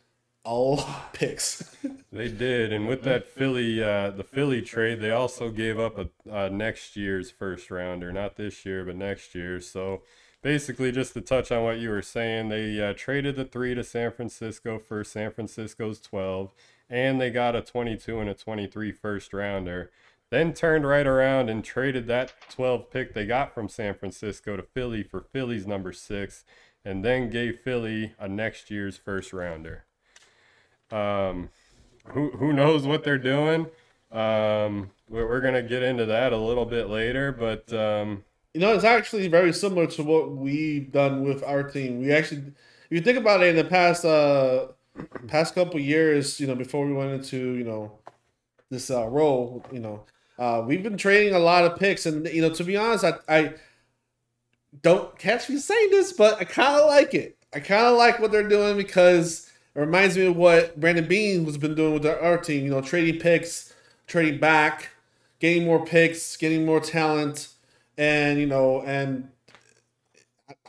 a lot of picks. They did, and with that Philly, uh, the Philly trade, they also gave up a uh, next year's first rounder, not this year, but next year. So basically, just to touch on what you were saying, they uh, traded the three to San Francisco for San Francisco's twelve, and they got a twenty-two and a 23 first rounder. Then turned right around and traded that 12 pick they got from San Francisco to Philly for Philly's number six, and then gave Philly a next year's first rounder. Um, who who knows what they're doing? Um, we're, we're gonna get into that a little bit later, but um, you know, it's actually very similar to what we've done with our team. We actually, if you think about it, in the past uh past couple years, you know, before we went into you know this uh, role, you know, uh, we've been trading a lot of picks, and you know, to be honest, I, I don't catch me saying this, but I kind of like it. I kind of like what they're doing because it reminds me of what Brandon Beane has been doing with our, our team. You know, trading picks, trading back, getting more picks, getting more talent, and you know, and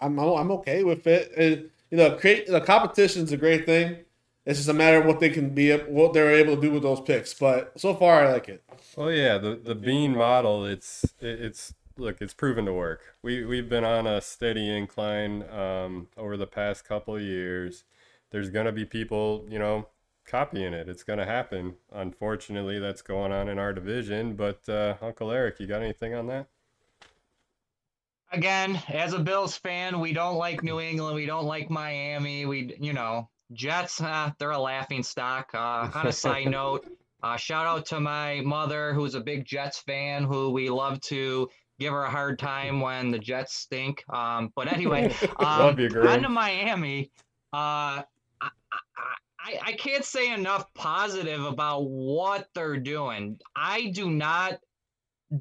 I'm I'm okay with it. And, you know, create the competition's a great thing. It's just a matter of what they can be, what they're able to do with those picks. But so far, I like it. Oh yeah, the the Beane model, it's it's look, it's proven to work. We we've been on a steady incline um, over the past couple years. There's gonna be people, you know, copying it. It's gonna happen. Unfortunately, that's going on in our division. But uh, Uncle Eric, you got anything on that? Again, as a Bills fan, we don't like New England. We don't like Miami. We, you know, Jets, uh, they're a laughing stock. Uh, on a side note, uh, shout out to my mother, who's a big Jets fan, who we love to give her a hard time when the Jets stink. Um, but anyway, um, you, on to Miami. Uh, I, I, I can't say enough positive about what they're doing. I do not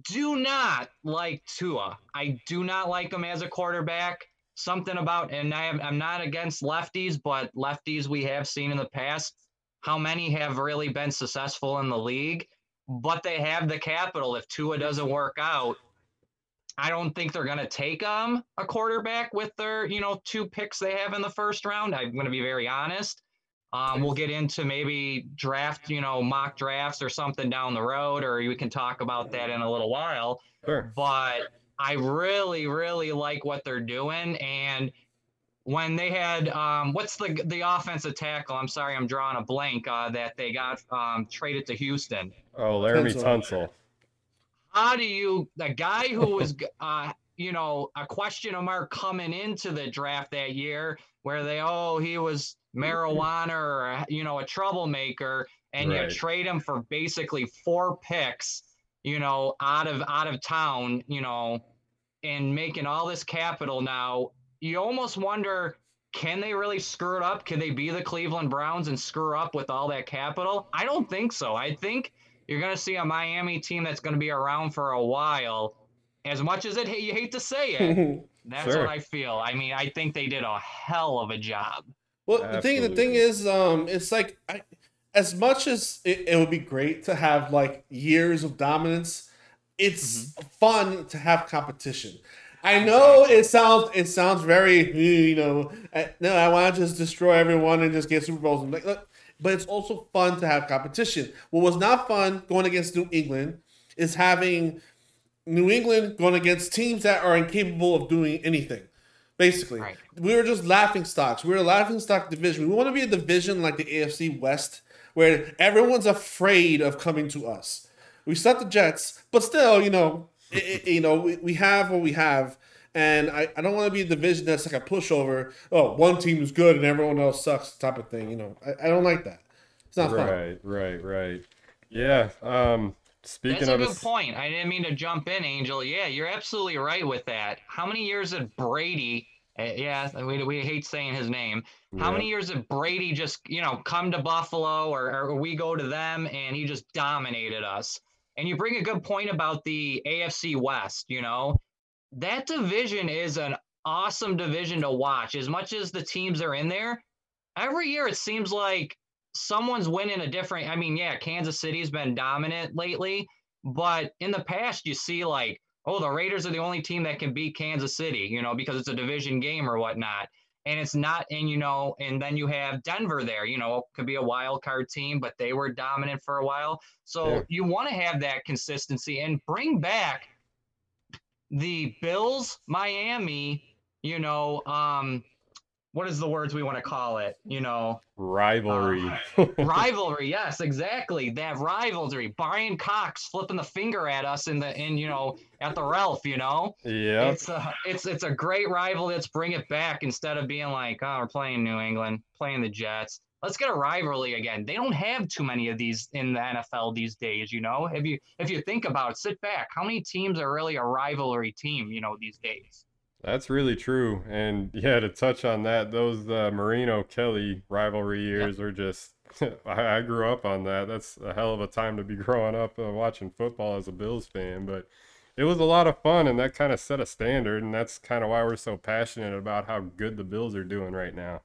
do not like Tua. I do not like him as a quarterback. Something about, and I am, I'm not against lefties, but lefties we have seen in the past, how many have really been successful in the league? But they have the capital. If Tua doesn't work out, I don't think they're going to take um a quarterback with their you know two picks they have in the first round. I'm going to be very honest. Um, we'll get into maybe draft, you know, mock drafts or something down the road, or we can talk about that in a little while. Sure. But I really, really like what they're doing. And when they had, um, what's the the offensive tackle? I'm sorry, I'm drawing a blank. Uh, that they got um, traded to Houston. Oh, Laremy Tunsil. Tunsil. How do you, the guy who was, uh, you know, a question of mark coming into the draft that year, where they, oh, he was marijuana or you know a troublemaker, and Right. you trade him for basically four picks, you know, out of out of town, you know, and making all this capital now. You almost wonder. Can they really screw it up? Can they be the Cleveland Browns and screw up with all that capital? I don't think so. I think you're going to see a Miami team that's going to be around for a while. As much as it you hate to say it, that's Sure. what I feel. I mean, I think they did a hell of a job. Well, the thing the thing is, um, it's like I, as much as it, it would be great to have like years of dominance, it's fun to have competition. I know it sounds it sounds very you know uh, no I want to just destroy everyone and just get Super Bowls and like, look, but it's also fun to have competition. What was not fun going against New England is having New England going against teams that are incapable of doing anything. Basically, Right. we were just laughing stocks. We were a laughing stock division. We want to be a division like the AFC West, where everyone's afraid of coming to us. We set the Jets, but still, you know, i i you know, we, we have what we have, and I, I don't want to be a division that's like a pushover. Oh, one team is good and everyone else sucks, type of thing. You know, I, I don't like that. It's not fun. Right, right, right. Yeah. Um. Speaking That's a good s- point. I didn't mean to jump in, Angel. Yeah, you're absolutely right with that. How many years did Brady? Uh, yeah, we, we hate saying his name. How Yeah. many years did Brady just, you know, come to Buffalo or, or we go to them and he just dominated us? And you bring a good point about the AFC West, you know, that division is an awesome division to watch. As much as the teams are in there, every year it seems like someone's winning a different. I mean, yeah, Kansas City's been dominant lately, but in the past, you see like, oh, the Raiders are the only team that can beat Kansas City, you know, because it's a division game or whatnot. And it's not, and you know, and then you have Denver there, you know, could be a wild card team, but they were dominant for a while. So Yeah. you want to have that consistency and bring back the Bills, Miami, you know, um, what is the words we want to call it? You know, rivalry. Uh, rivalry. Yes, exactly. That rivalry. Bryan Cox flipping the finger at us in the in you know at the Ralph. You know, yeah. it's a it's it's a great rival. Let's bring it back instead of being like, oh, we're playing New England, playing the Jets. Let's get a rivalry again. They don't have too many of these in the NFL these days. You know, if you if you think about it, sit back. How many teams are really a rivalry team? You know, these days. That's really true. And yeah, to touch on that, those uh, Marino Kelly rivalry years are just. I, I grew up on that. That's a hell of a time to be growing up uh, watching football as a Bills fan. But it was a lot of fun, and that kind of set a standard. And that's kind of why we're so passionate about how good the Bills are doing right now.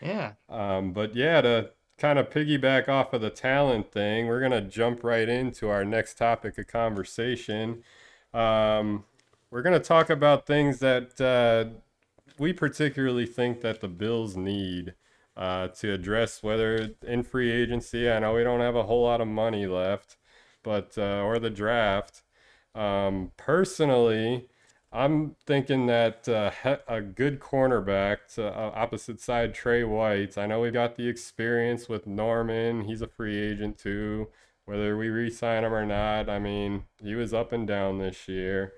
Yeah. Um, but yeah, to kind of piggyback off of the talent thing, we're going to jump right into our next topic of conversation. Um, we're going to talk about things that uh, we particularly think that the Bills need uh, to address whether in free agency. I know we don't have a whole lot of money left, but uh, or the draft. Um, personally, I'm thinking that uh, a good cornerback to uh, opposite side Trey White. I know we got the experience with Norman. He's a free agent too. Whether we re-sign him or not, I mean, he was up and down this year.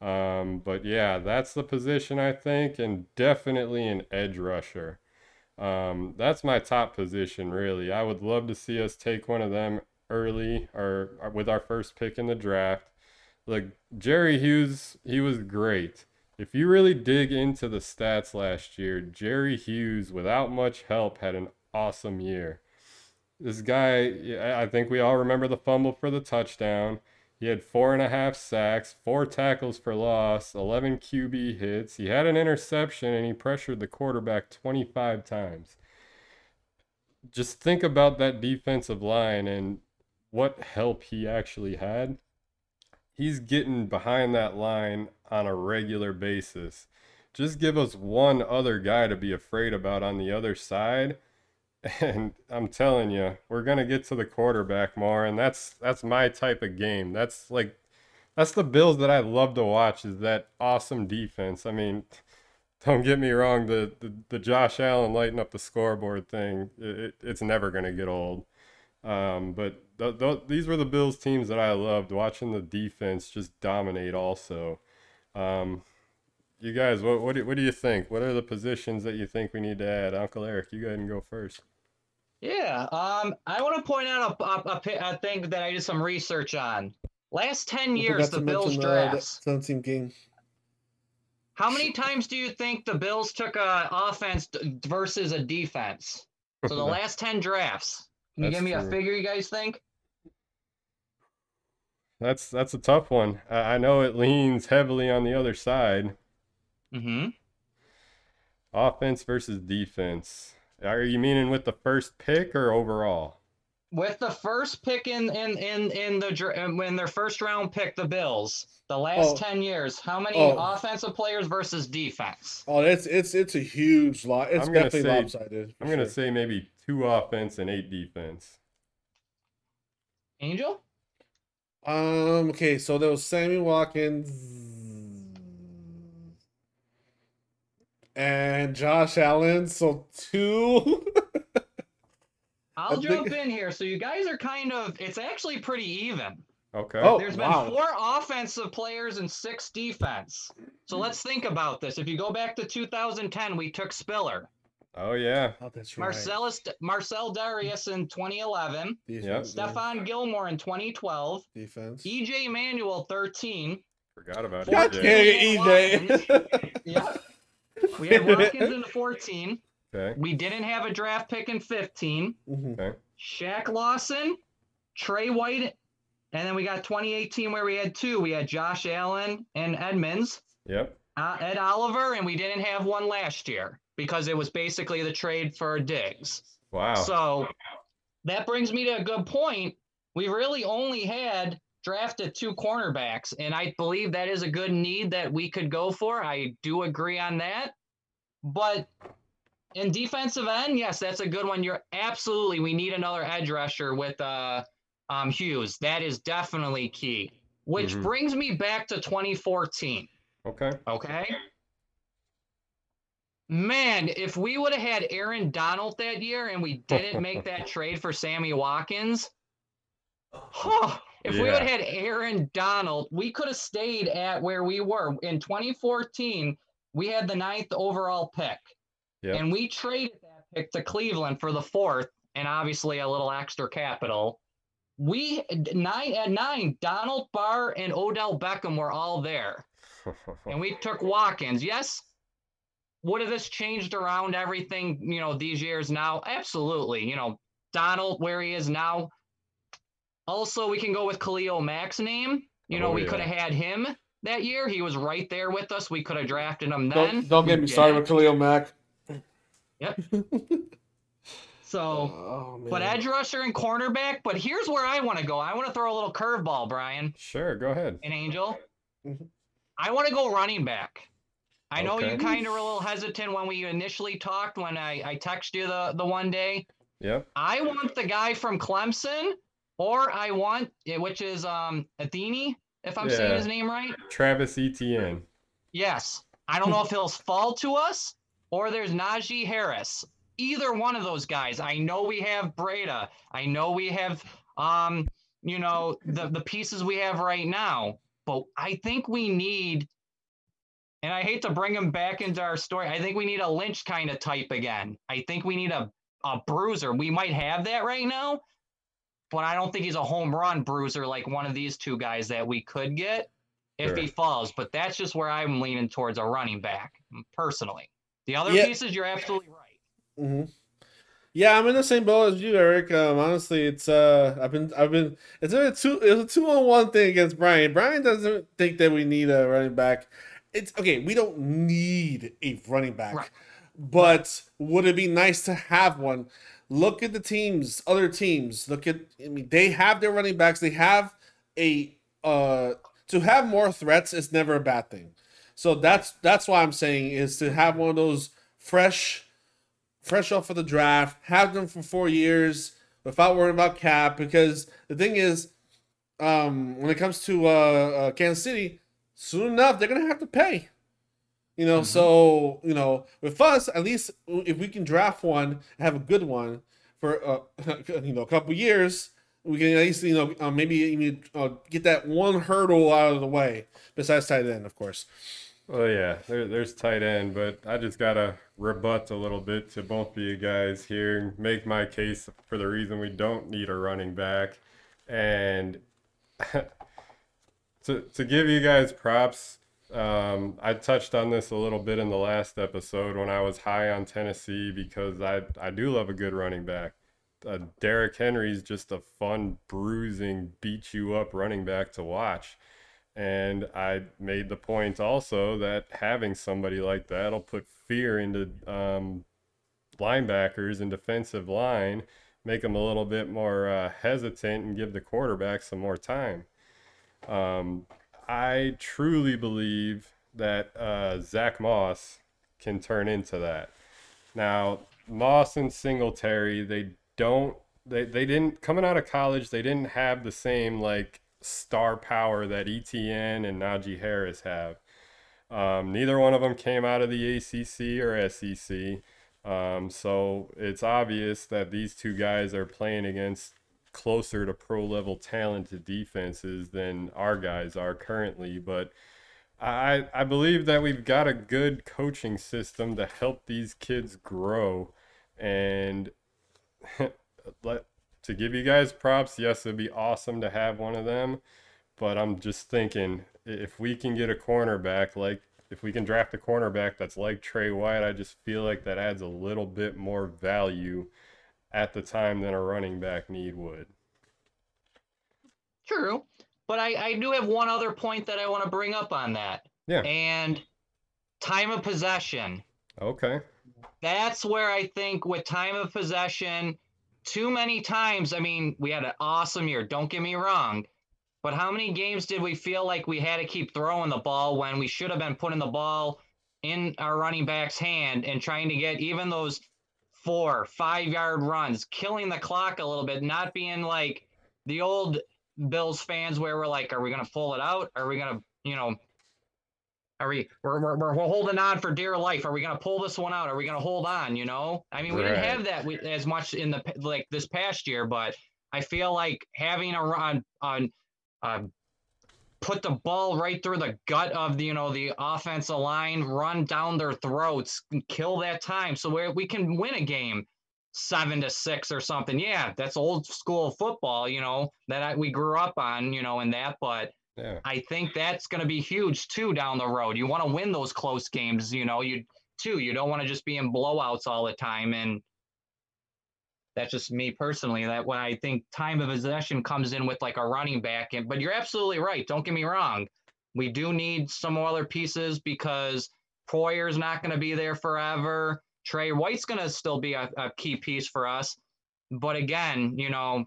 Um, but yeah, that's the position I think, and definitely an edge rusher. Um, that's my top position, really. I would love to see us take one of them early or, or with our first pick in the draft. Look, Jerry Hughes, he was great. If you really dig into the stats last year, Jerry Hughes, without much help, had an awesome year. This guy, I think we all remember the fumble for the touchdown. He had four and a half sacks, four tackles for loss, 11 QB hits. He had an interception and he pressured the quarterback 25 times. Just think about that defensive line and what help he actually had. He's getting behind that line on a regular basis. Just give us one other guy to be afraid about on the other side and I'm telling you, we're gonna get to the quarterback more, and that's that's my type of game. That's like that's the Bills that I love to watch. Is that awesome defense? I mean, don't get me wrong. The the, the Josh Allen lighting up the scoreboard thing, it, it's never gonna get old. Um, but th- th- these were the Bills teams that I loved watching the defense just dominate. Also, um, you guys, what what do, what do you think? What are the positions that you think we need to add? Uncle Eric, you go ahead and go first. Yeah, um, I want to point out a, a, a, a thing that I did some research on. Last ten years, the Bills drafts. Uh, team game. How many times do you think the Bills took a offense versus a defense? So the last ten drafts. Can you give me true. a figure? You guys think? That's that's a tough one. I know it leans heavily on the other side. Mm-hmm. Offense versus defense. Are you meaning with the first pick or overall? With the first pick in in in in the when their first round pick, the Bills, the last oh. ten years, how many oh. offensive players versus defense? Oh, it's it's it's a huge lot. It's definitely say, lopsided. I'm gonna say maybe two offense and eight defense. Angel. Um. Okay, so there was Sammy Watkins and Josh Allen. So two. I'll jump in here. So you guys are kind of. It's actually pretty even. Okay. Oh, There's been four offensive players and six defense. So let's think about this. If you go back to 2010, we took Spiller. Oh yeah. Oh, that's right. Marcellus Marcell Dareus in 2011. Yep. Stephon Gilmore in 2012. Defense. EJ Manuel 13. Forgot about EJ. EJ. yeah. We had Watkins in 14. Okay. We didn't have a draft pick in 15. Mm-hmm. Okay. Shaq Lawson, Trey White, and then we got 2018 where we had two. We had Josh Allen and Edmunds. Yep. Uh, Ed Oliver, and we didn't have one last year because it was basically the trade for Diggs. Wow. So that brings me to a good point. We really only had drafted two cornerbacks, and I believe that is a good need that we could go for. I do agree on that. But in defensive end, yes, that's a good one. You're absolutely we need another edge rusher with uh um Hughes. That is definitely key. Which mm-hmm. brings me back to 2014. Okay. Okay. Man, if we would have had Aaron Donald that year and we didn't make that trade for Sammy Watkins, huh, if yeah. we would have had Aaron Donald, we could have stayed at where we were. In 2014, we had the ninth overall pick. Yep. And we traded that pick to Cleveland for the fourth and obviously a little extra capital. We nine at nine, Donald Barr and Odell Beckham were all there. and we took Watkins. Yes. Would have this changed around everything, you know, these years now? Absolutely. You know, Donald, where he is now, also, we can go with Khalil Mack's name. You know, oh, we yeah. could have had him that year. He was right there with us. We could have drafted him then. Don't, don't get me yeah. started with Khalil Mack. Yep. so, oh, but edge rusher and cornerback. But here's where I want to go. I want to throw a little curveball, Brian. Sure, go ahead. An angel. Mm-hmm. I want to go running back. I know okay. you kind of were a little hesitant when we initially talked when I, I texted you the, the one day. Yep. I want the guy from Clemson or I want, which is um Athene, if I'm yeah. saying his name right. Travis Etienne. Yes. I don't know if he'll fall to us or there's Najee Harris. Either one of those guys. I know we have Breida. I know we have um, you know, the the pieces we have right now. But I think we need and I hate to bring him back into our story. I think we need a Lynch kind of type again. I think we need a a bruiser. We might have that right now, but I don't think he's a home run bruiser like one of these two guys that we could get if sure. he falls. But that's just where I'm leaning towards a running back personally. The other yeah. pieces, you're absolutely right. Mm-hmm. Yeah, I'm in the same boat as you, Eric. Um, honestly, it's uh, I've been, I've been, it's a two, it's a two on one thing against Brian. Brian doesn't think that we need a running back. It's okay. We don't need a running back, Right. but would it be nice to have one? Look at the teams, other teams. Look at, I mean, they have their running backs. They have a uh, to have more threats is never a bad thing. So that's that's why I'm saying is to have one of those fresh fresh off of the draft, have them for four years without worrying about cap. Because the thing is, um, when it comes to uh, uh, Kansas City, soon enough they're gonna have to pay. You know, so you know, with us, at least if we can draft one, have a good one for uh, you know a couple years, we can at least you know uh, maybe even uh, get that one hurdle out of the way. Besides tight end, of course. Well, yeah, there, there's tight end, but I just gotta rebut a little bit to both of you guys here and make my case for the reason we don't need a running back. And to to give you guys props, um, I touched on this a little bit in the last episode when I was high on Tennessee because I I do love a good running back. Uh, Derrick Henry's just a fun, bruising, beat you up running back to watch. And I made the point also that having somebody like that will put fear into um, linebackers and defensive line, make them a little bit more uh, hesitant and give the quarterback some more time. Um, I truly believe that uh, Zach Moss can turn into that. Now, Moss and Singletary, they don't, they, they didn't, coming out of college, they didn't have the same like star power that Etienne and Najee Harris have. Um, neither one of them came out of the ACC or SEC. Um, so it's obvious that these two guys are playing against closer to pro level talented defenses than our guys are currently. But I, I believe that we've got a good coaching system to help these kids grow. And let, to give you guys props, yes, it'd be awesome to have one of them. But I'm just thinking if we can get a cornerback like if we can draft a cornerback that's like Trey White, I just feel like that adds a little bit more value at the time than a running back need would. True. But I, I do have one other point that I want to bring up on that. Yeah. And time of possession. Okay. That's where I think with time of possession, too many times, I mean, we had an awesome year, don't get me wrong. But how many games did we feel like we had to keep throwing the ball when we should have been putting the ball in our running back's hand and trying to get even those four, five yard runs, killing the clock a little bit, not being like the old Bills fans where we're like, are we going to pull it out? Are we going to, you know, are we we're, we're, we're holding on for dear life? Are we going to pull this one out? Are we going to hold on? You know, I mean, we didn't have that as much in the like this past year, but I feel like having a run on, uh, put the ball right through the gut of the you know the offensive line, run down their throats, and kill that time, so where we can win a game seven to six or something. Yeah, that's old school football, you know that I, we grew up on, you know, in that, but. Yeah. I think that's going to be huge too down the road. You want to win those close games, you know, you too. You don't want to just be in blowouts all the time. And that's just me personally. That when I think time of possession comes in with like a running back, and but you're absolutely right. Don't get me wrong. We do need some other pieces because Poyer's not going to be there forever. Trey White's going to still be a, a key piece for us. But again, you know,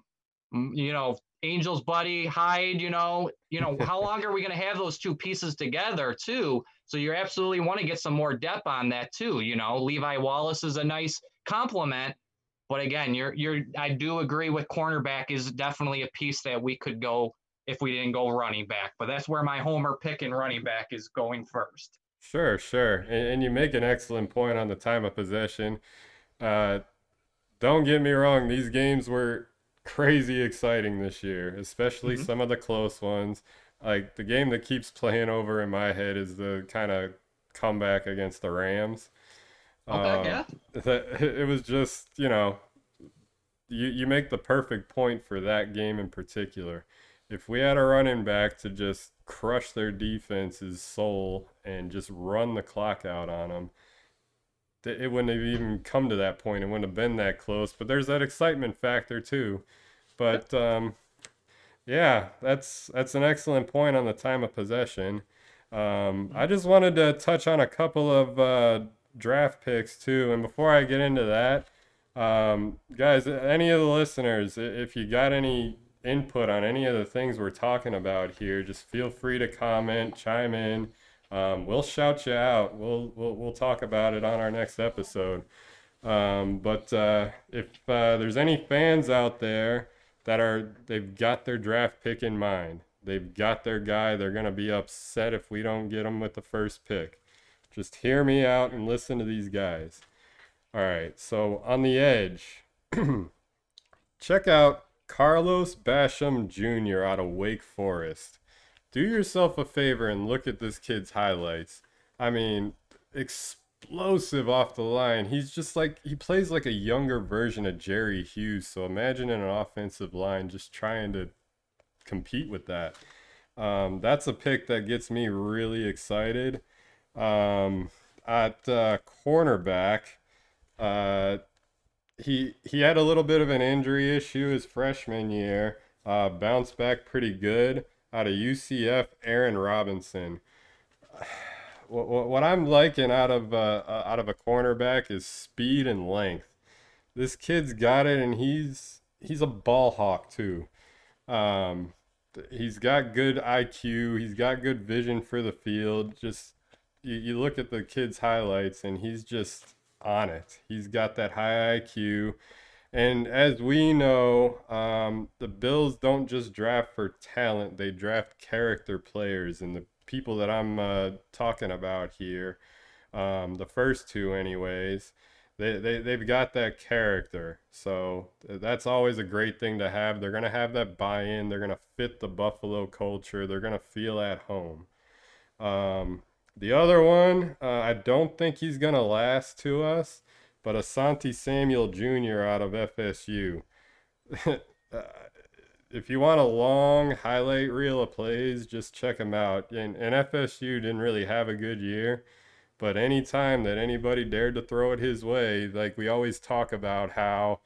you know, Angels buddy Hyde, you know, you know, how long are we going to have those two pieces together too? So you absolutely want to get some more depth on that too. You know, Levi Wallace is a nice compliment, but again, you're you're I do agree with cornerback is definitely a piece that we could go if we didn't go running back. But that's where my homer pick and running back is going first. Sure, sure. And, and you make an excellent point on the time of possession. Uh, don't get me wrong, these games were crazy exciting this year, especially Mhm. some of the close ones. Like the game that keeps playing over in my head is the kind of comeback against the Rams. Okay, Um, yeah. that it was just you know you you make the perfect point for that game in particular if we had a running back to just crush their defense's soul and just run the clock out on them it wouldn't have even come to that point. It wouldn't have been that close. But there's that excitement factor too. But um, yeah, that's that's an excellent point on the time of possession. Um, I just wanted to touch on a couple of uh, draft picks too. And before I get into that, um, guys, any of the listeners, if you got any input on any of the things we're talking about here, just feel free to comment, chime in. Um, we'll shout you out. We'll, we'll we'll talk about it on our next episode. Um, but uh, if uh, there's any fans out there that are they've got their draft pick in mind, they've got their guy, they're gonna be upset if we don't get them with the first pick. Just hear me out and listen to these guys. All right, so on the edge, check out Carlos Basham Jr. out of Wake Forest. Do yourself a favor and look at this kid's highlights. I mean, explosive off the line. He's just like, he plays like a younger version of Jerry Hughes. So imagine in an offensive line just trying to compete with that. Um, that's a pick that gets me really excited. Um, at uh, cornerback, uh, he he had a little bit of an injury issue his freshman year. Uh, bounced back pretty good out of UCF. Aaron Robinson. What, what, what I'm liking out of uh, uh, out of a cornerback is speed and length. This kid's got it, and he's he's a ball hawk too. Um, he's got good IQ. He's got good vision for the field. Just you, you look at the kid's highlights, and he's just on it. He's got that high IQ. And as we know, um, the Bills don't just draft for talent, they draft character players. And the people that I'm uh, talking about here, um, the first two, anyways, they, they, they've got that character. So that's always a great thing to have. They're going to have that buy in, they're going to fit the Buffalo culture, they're going to feel at home. Um, the other one, uh, I don't think he's going to last to us, but Asante Samuel Jr. out of FSU. Uh, if you want a long highlight reel of plays, just check him out. And, and FSU didn't really have a good year, but anytime that anybody dared to throw it his way, like we always talk about how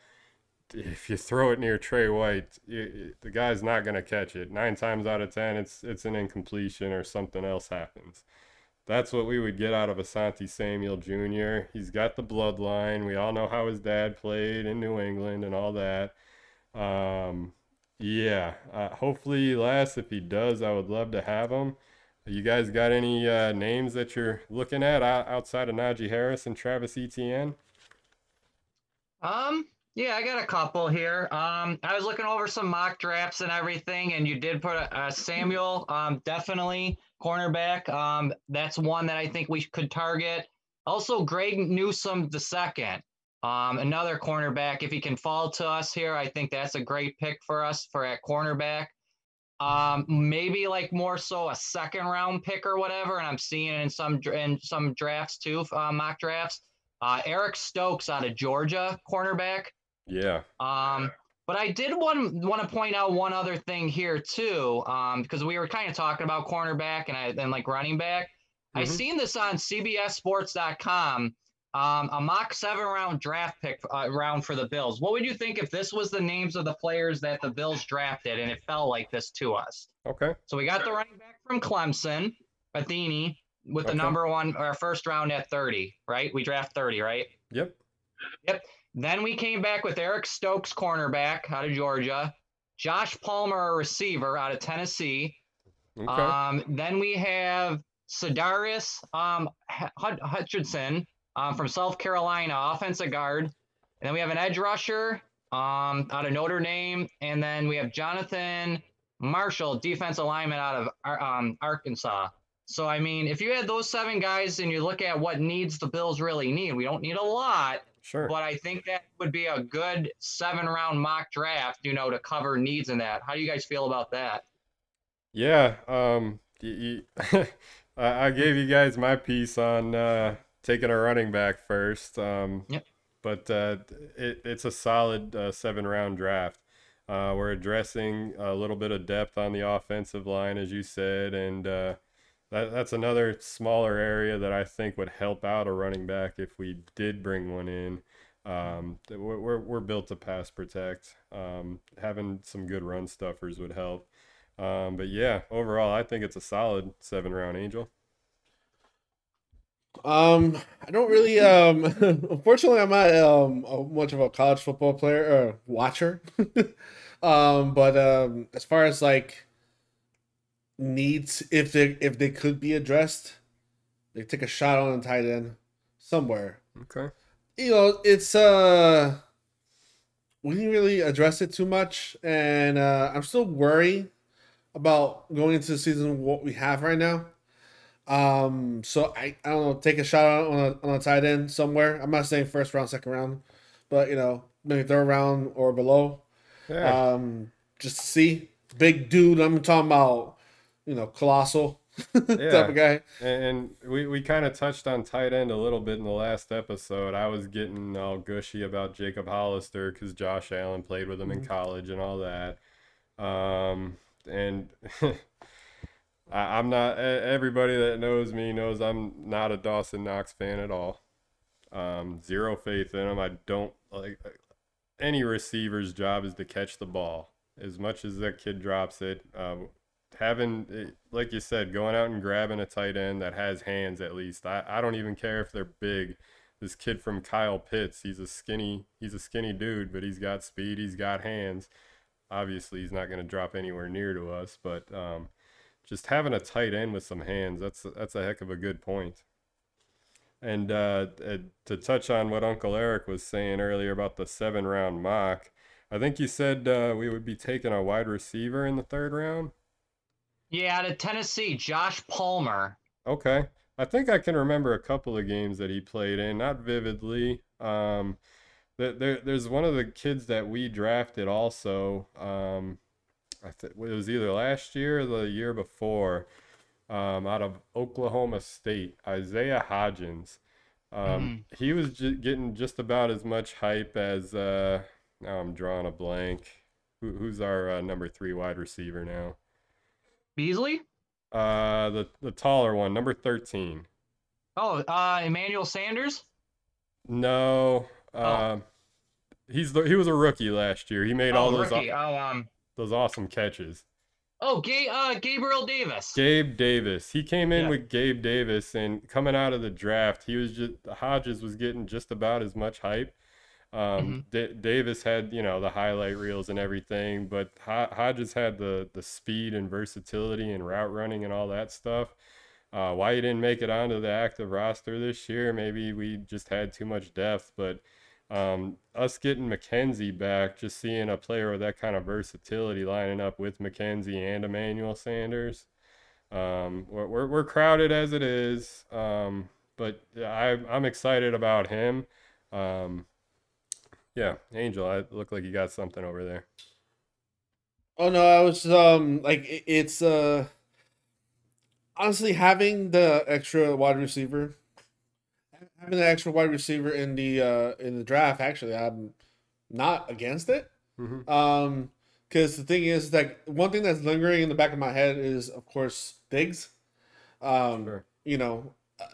if you throw it near Trey White, the guy's not going to catch it. Nine times out of ten, it's it's an incompletion or something else happens that's what we would get out of Asante Samuel Jr. He's got the bloodline. We all know how his dad played in New England and all that. Um, yeah, uh, hopefully he lasts. If he does, I would love to have him. You guys got any uh, names that you're looking at outside of Najee Harris and Travis Etienne? Um, yeah, I got a couple here. Um, I was looking over some mock drafts and everything, and you did put a, a Samuel. Um, definitely cornerback. Um, that's one that I think we could target. Also, Greg Newsome the second, um, another cornerback. If he can fall to us here, I think that's a great pick for us for a cornerback. Um, maybe like more so a second round pick or whatever. And I'm seeing in some in some drafts too, uh, mock drafts. Uh, Eric Stokes out of Georgia, cornerback. Yeah. Um, but I did want want to point out one other thing here too, um, because we were kind of talking about cornerback and I and like running back. Mm-hmm. I seen this on CBSSports.com, um, a mock seven round draft pick uh, round for the Bills. What would you think if this was the names of the players that the Bills drafted and it fell like this to us? Okay. So we got the running back from Clemson, Athene, with okay. the number one our first round at 30, right? We draft 30, right? Yep. Yep. Then we came back with Eric Stokes, cornerback out of Georgia, Josh Palmer, a receiver out of Tennessee. Okay. Um, then we have Sadarius um, Hutcherson um, from South Carolina, offensive guard. And then we have an edge rusher um, out of Notre Dame. And then we have Jonathan Marshall, defensive lineman out of um, Arkansas. So, I mean, if you had those seven guys and you look at what needs the Bills really need, we don't need a lot. Sure. But I think that would be a good seven round mock draft, you know, to cover needs in that. How do you guys feel about that? Yeah. Um, you, you I gave you guys my piece on uh, taking a running back first. Um, yep. But uh, it, it's a solid uh, seven round draft. Uh, we're addressing a little bit of depth on the offensive line, as you said, and uh, that, that's another smaller area that I think would help out a running back if we did bring one in. Um, we're, we're, built to pass protect. Um, having some good run stuffers would help. Um, but yeah, overall, I think it's a solid seven round angel. Um, I don't really. Um, unfortunately, I'm not um much of a college football player or watcher. um, but um, as far as like needs, if they if they could be addressed, they take a shot on a tight end somewhere. Okay. You know, it's uh, we didn't really address it too much, and uh, I'm still worried about going into the season what we have right now. Um, so I, I don't know, take a shot on a, on a tight end somewhere. I'm not saying first round, second round, but you know, maybe third round or below. Yeah. Um, just to see big dude. I'm talking about, you know, colossal type of guy. And, we, we kind of touched on tight end a little bit in the last episode. I was getting all gushy about Jacob Hollister because Josh Allen played with him in college and all that. Um, and I, I'm not, everybody that knows me knows I'm not a Dawson Knox fan at all. Um, zero faith in him. I don't like any receiver's job is to catch the ball. As much as that kid drops it, uh, having eh, like you said going out and grabbing a tight end that has hands at least. I, I don't even care if they're big. This kid from kyle pitts he's a skinny he's a skinny dude but he's got speed he's got hands. Obviously he's not going to drop anywhere near to us but um, just having a tight end with some hands that's that's a heck of a good point. and uh, uh, to touch on what uncle eric was saying earlier about the seven round mock i think you said uh, we would be taking a wide receiver in the third round Yeah, out of Tennessee, Josh Palmer. Okay. I think I can remember a couple of games that he played in, not vividly. Um, there, there, there's one of the kids that we drafted also. Um, I th- it was either last year or the year before, um, out of Oklahoma State, Isaiah Hodgins. Um, He was ju- getting just about as much hype as. Uh, now I'm drawing a blank. Who, who's our uh, number three wide receiver now? Beasley? Uh, the the taller one, number thirteen. Oh, uh, Emmanuel Sanders? No, um, he's the, he was a rookie last year. He made all oh, those rookie. Oh, um, those awesome catches. oh, Ga- uh, Gabriel Davis. Gabe Davis. He came in Yeah. with Gabe Davis, and coming out of the draft, he was just Hodgins was getting just about as much hype. Um, Da- Davis had you know the highlight reels and everything, but Ho- Hodgins had the the speed and versatility and route running and all that stuff. Uh, why he didn't make it onto the active roster this year? Maybe we just had too much depth, but um, us getting McKenzie back, just seeing a player with that kind of versatility lining up with McKenzie and Emmanuel Sanders. Um, we're, we're, we're crowded as it is, um, but I, I'm excited about him. Um, yeah, Angel, I look like you got something over there. Oh no, I was um like it- it's uh honestly having the extra wide receiver having the extra wide receiver in the uh in the draft actually I'm not against it. Mhm. Um cuz the thing is like one thing that's lingering in the back of my head is of course Diggs. Um Sure. you know uh,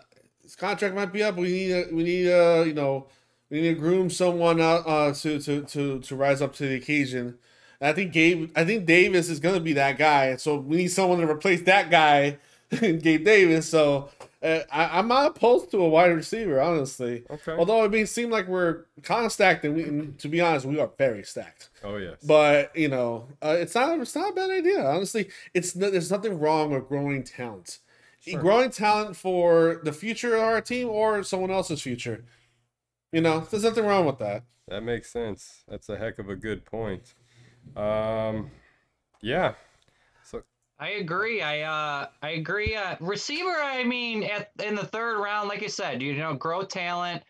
his contract might be up. We need a, we need uh you know we need to groom someone out uh to to to to rise up to the occasion. And I think Gabe, I think Davis is gonna be that guy. So we need someone to replace that guy, Gabe Davis. So uh, I, I'm not opposed to a wide receiver, honestly. Okay. Although it may seem like we're kind of stacked, and we, and to be honest, we are very stacked. oh yes. But you know, uh, it's not it's not a bad idea. Honestly, it's no, there's nothing wrong with growing talent. Sure. Growing talent for the future of our team or someone else's future. You know, there's nothing wrong with that. That makes sense. That's a heck of a good point. Um, yeah. So I agree. I uh I agree. Uh receiver, I mean, at in the third round, like I said, you know, grow talent.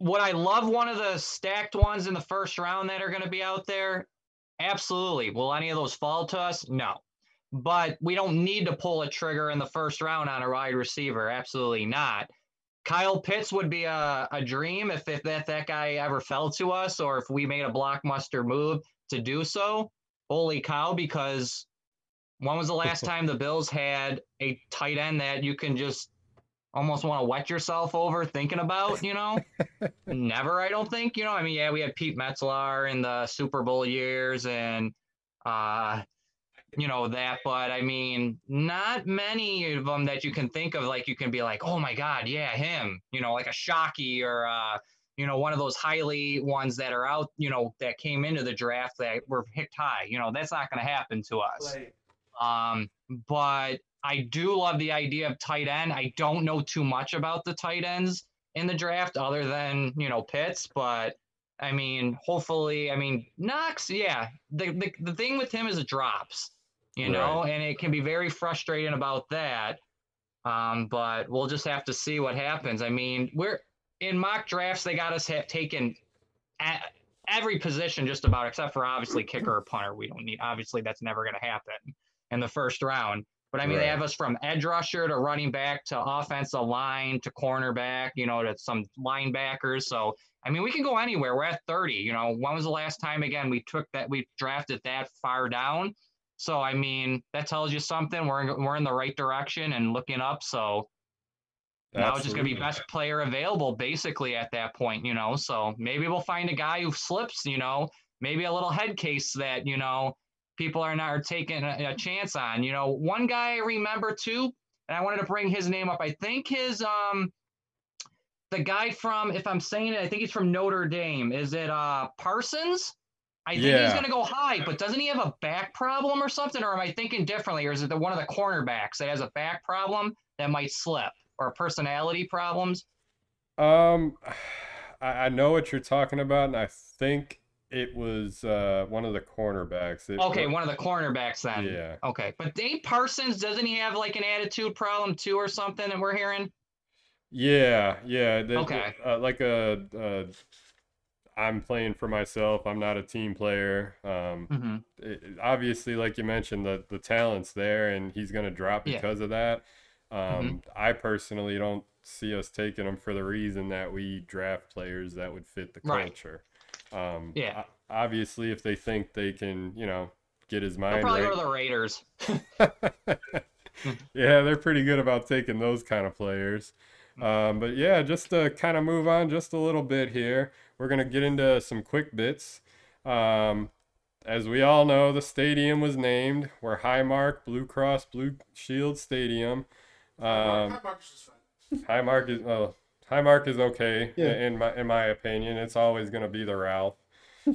Would I love one of the stacked ones in the first round that are gonna be out there? Absolutely. Will any of those fall to us? No. But we don't need to pull a trigger in the first round on a wide receiver. Absolutely not. Kyle Pitts would be a, a dream if, if that, that guy ever fell to us or if we made a blockbuster move to do so. Holy cow, because when was the last time the Bills had a tight end that you can just almost want to wet yourself over thinking about, you know? Never, I don't think. You know, I mean, yeah, we had Pete Metzelaar in the Super Bowl years and uh you know that but i mean not many of them that you can think of like you can be like oh my god yeah him you know like a Shockey or uh you know one of those highly ones that are out you know that came into the draft that were picked high you know that's not going to happen to us. Like, um but i do love the idea of tight end. I don't know too much about the tight ends in the draft other than you know pitts but I mean, hopefully, I mean, Knox, yeah. The, the the thing with him is it drops, you know, and it can be very frustrating about that. Um, but we'll just have to see what happens. I mean, we're in mock drafts, they got us have taken at every position just about, except for obviously kicker or punter. We don't need, obviously, that's never going to happen in the first round. But I mean, they have us from edge rusher to running back to offensive line to cornerback, you know, to some linebackers. So I mean, we can go anywhere. We're at 30. You know, when was the last time again we took that we drafted that far down? So I mean, that tells you something. We're in, we're in the right direction and looking up. So now it's just gonna be best player available basically at that point. You know, so maybe we'll find a guy who slips. You know, maybe a little head case that you know people are not are taking a, a chance on. You know, one guy I remember too, and I wanted to bring his name up. I think his um the guy from if I'm saying it, I think he's from Notre Dame. Is it uh Parsons? I think he's gonna go high, but doesn't he have a back problem or something? Or am I thinking differently? Or is it the one of the cornerbacks that has a back problem that might slip or personality problems? Um, I, I know what you're talking about, and I think it was uh one of the cornerbacks. It- Okay, one of the cornerbacks then. Yeah. Okay, but Dave Parsons doesn't he have like an attitude problem too or something that we're hearing? Yeah, yeah. the- the- Okay. uh, like a, uh, I'm playing for myself. I'm not a team player. Um, Mm-hmm. it, obviously, like you mentioned, the the talent's there, and he's gonna drop Yeah. Mm-hmm. because of that. Um, I personally don't see us taking him for the reason that we draft players that would fit the Right. culture. Um, Yeah. Obviously, if they think they can, you know, get his mind probably right. go to the Raiders. yeah, they're pretty good about taking those kind of players. Um, but yeah, just to kind of move on just a little bit here, we're going to get into some quick bits. Um, as we all know, the stadium was named. We're Highmark Blue Cross Blue Shield Stadium. Um, Mark- Mark's fine. Highmark is well, Highmark is okay Yeah. in my in my opinion. It's always going to be the Ralph.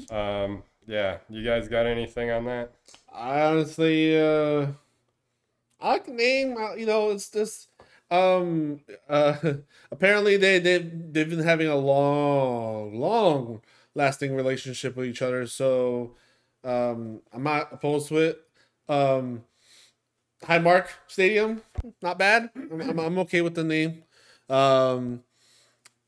Um, yeah, you guys got anything on that? I honestly, uh, I can name. uh, You know, it's just um uh apparently they they they've been having a long, long lasting relationship with each other. So um I'm not opposed to it. Um High Mark Stadium, not bad. I'm, I'm, I'm okay with the name. Um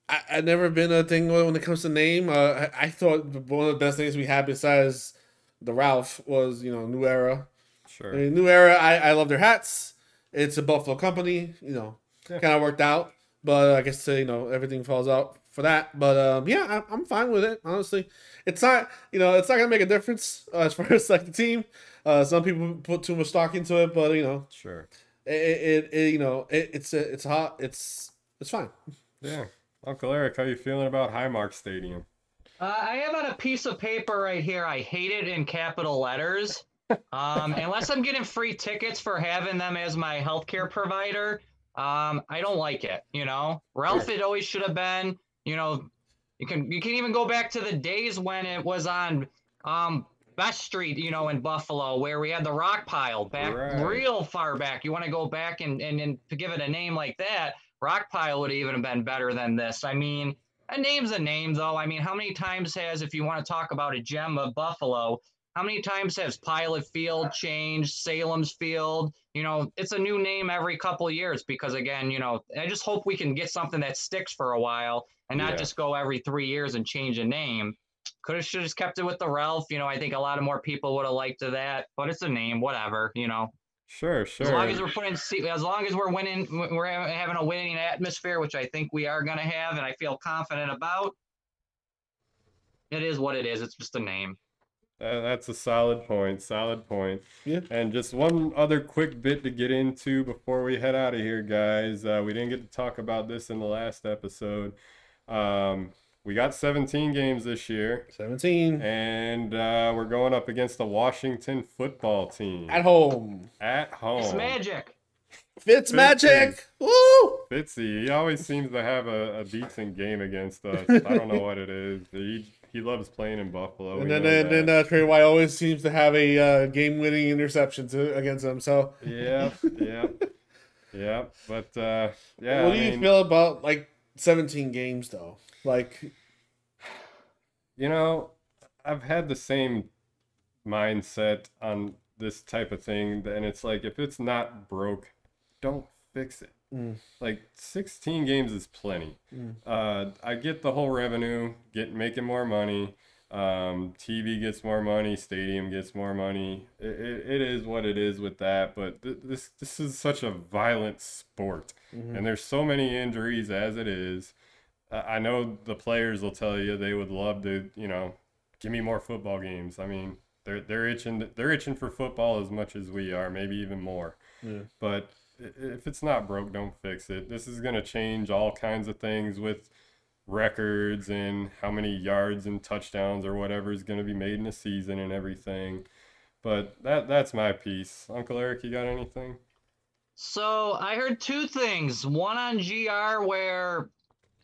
I, I've never been a thing when it comes to name. Uh, I, I thought one of the best things we had besides the Ralph was, you know, New Era. I Sure. mean, New Era, I, I love their hats. It's a Buffalo company, you know, Yeah. kind of worked out. But I guess, you know, everything falls out for that. But um, yeah, I, I'm fine with it, honestly. It's not, you know, it's not going to make a difference uh, as far as like the team. Uh, some people put too much stock into it, but, you know, Sure. it, it, it you know, it, it's uh, it's hot. It's it's fine. Yeah. Uncle Eric, how you feeling about Highmark Stadium? Uh, I have on a piece of paper right here. I hate it in capital letters. Um, unless I'm getting free tickets for having them as my healthcare provider, um, I don't like it. You know, Ralph, it always should have been. You know, you can you can even go back to the days when it was on um, Best Street, you know, in Buffalo, where we had the rock pile back Right. real far back. You want to go back and, and and to give it a name like that, rock pile would even have been better than this. I mean. A name's a name, though. I mean, how many times has, if you want to talk about a gem of Buffalo, how many times has Pilot Field changed, Sahlen's Field? You know, it's a new name every couple years because, again, you know, I just hope we can get something that sticks for a while and not Yeah. just go every three years and change a name. Could have should have just kept it with the Ralph. You know, I think a lot of more people would have liked that, but it's a name, whatever. You know, Sure, sure. as long as we're putting, as long as we're winning, we're having a winning atmosphere, which I think we are going to have, and I feel confident about. It is what it is. It's just a name. That's a solid point. Solid point. Yeah. And just one other quick bit to get into before we head out of here, guys. Uh, we didn't get to talk about this in the last episode. Um, we got 17 games this year, 17 and uh, we're going up against the Washington football team at home. at home. It's magic. Fitz Fitzy. magic. Woo! Fitzy, he always seems to have a, a decent game against us. I don't know what it is. He he loves playing in Buffalo. And we then, know then, uh, Tre White always seems to have a uh, game-winning interception to, against them. So, yeah, yeah, yeah. But uh, yeah, what I do you mean, feel about like 17 games though? Like, You know, I've had the same mindset on this type of thing, and it's like if it's not broke, don't fix it. Mm. Like 16 games is plenty. Mm. Uh, I get the whole revenue, get making more money. Um, TV gets more money, stadium gets more money. It, it, it is what it is with that. But th- this this is such a violent sport, Mhm. and there's so many injuries as it is. Uh, I know the players will tell you they would love to, you know, give me more football games. I mean, they're they're itching they're itching for football as much as we are, maybe even more. Yeah. But if it's not broke, don't fix it. This is gonna change all kinds of things with records and how many yards and touchdowns or whatever is gonna be made in a season and everything. But that that's my piece. Uncle Eric, you got anything? So I heard two things. One on GR where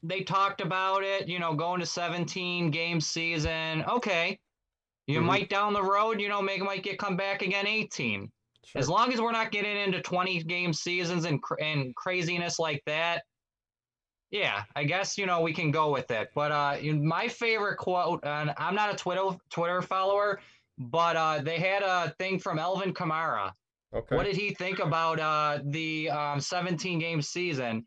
they talked about it, you know, going to 17 game season. Okay. You Mhm. might down the road, you know, make might get come back again 18. As long as we're not getting into 20 game seasons and cr- and craziness like that, yeah, I guess you know we can go with it. But uh, my favorite quote, and I'm not a Twitter Twitter follower, but uh, they had a thing from Alvin Kamara. Okay. What did he think about uh, the um, 17 game season?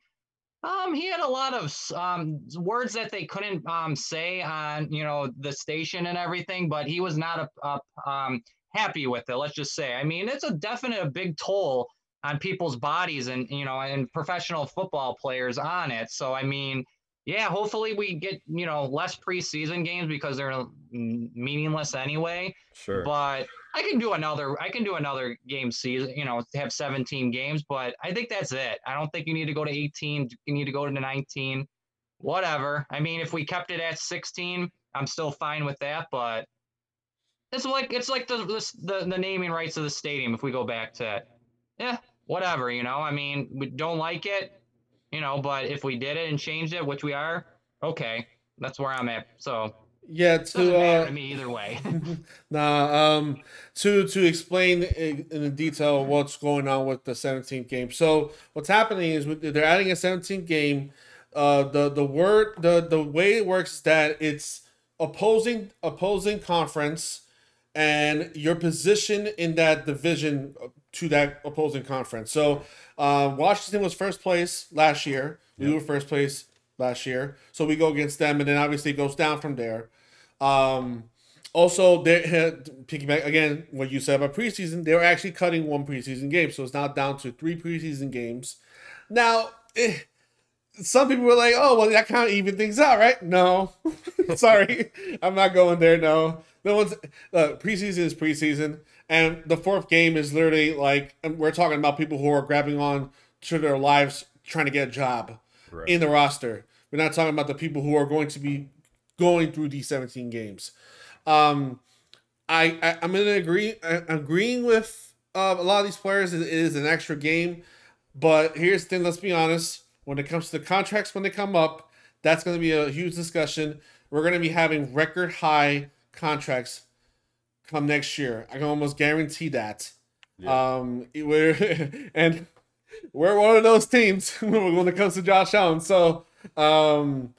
Um, he had a lot of um, words that they couldn't um, say on you know the station and everything, but he was not a, a, um, happy with it. Let's just say. I mean, it's a definite a big toll on people's bodies and you know and professional football players on it. So I mean, yeah, hopefully we get you know less preseason games because they're meaningless anyway. Sure. But I can do another. I can do another game season. You know, have 17 games, but I think that's it. I don't think you need to go to 18. You need to go to 19. Whatever. I mean, if we kept it at 16, I'm still fine with that. But it's like it's like the the, the naming rights of the stadium. If we go back to it, yeah, whatever. You know, I mean, we don't like it. You know, but if we did it and changed it, which we are, okay, that's where I'm at. So yeah, to uh, to me either way. Nah, um, to to explain in, in detail what's going on with the 17th game. So what's happening is they're adding a 17th game. Uh, the the word the the way it works is that it's opposing opposing conference and your position in that division to that opposing conference. So uh, Washington was first place last year. We Yep. were first place last year. So we go against them, and then obviously it goes down from there. Um, also, they had piggyback again what you said about preseason. They were actually cutting one preseason game, so it's now down to three preseason games. Now, eh, some people were like, "Oh, well, that kind of even things out, right?" No, sorry, I'm not going there. No, no one's. Uh, preseason is preseason, and the fourth game is literally like and we're talking about people who are grabbing on to their lives trying to get a job Right. in the roster. We're not talking about the people who are going to be going through these 17 games. Um, I, I I'm gonna agree I, agreeing with uh, a lot of these players. It it is an extra game, but here's the thing. Let's be honest. When it comes to the contracts, when they come up, that's going to be a huge discussion. We're going to be having record high contracts come next year. I can almost guarantee that. Yeah. Um, we're and we're one of those teams when it comes to Josh Allen. So um,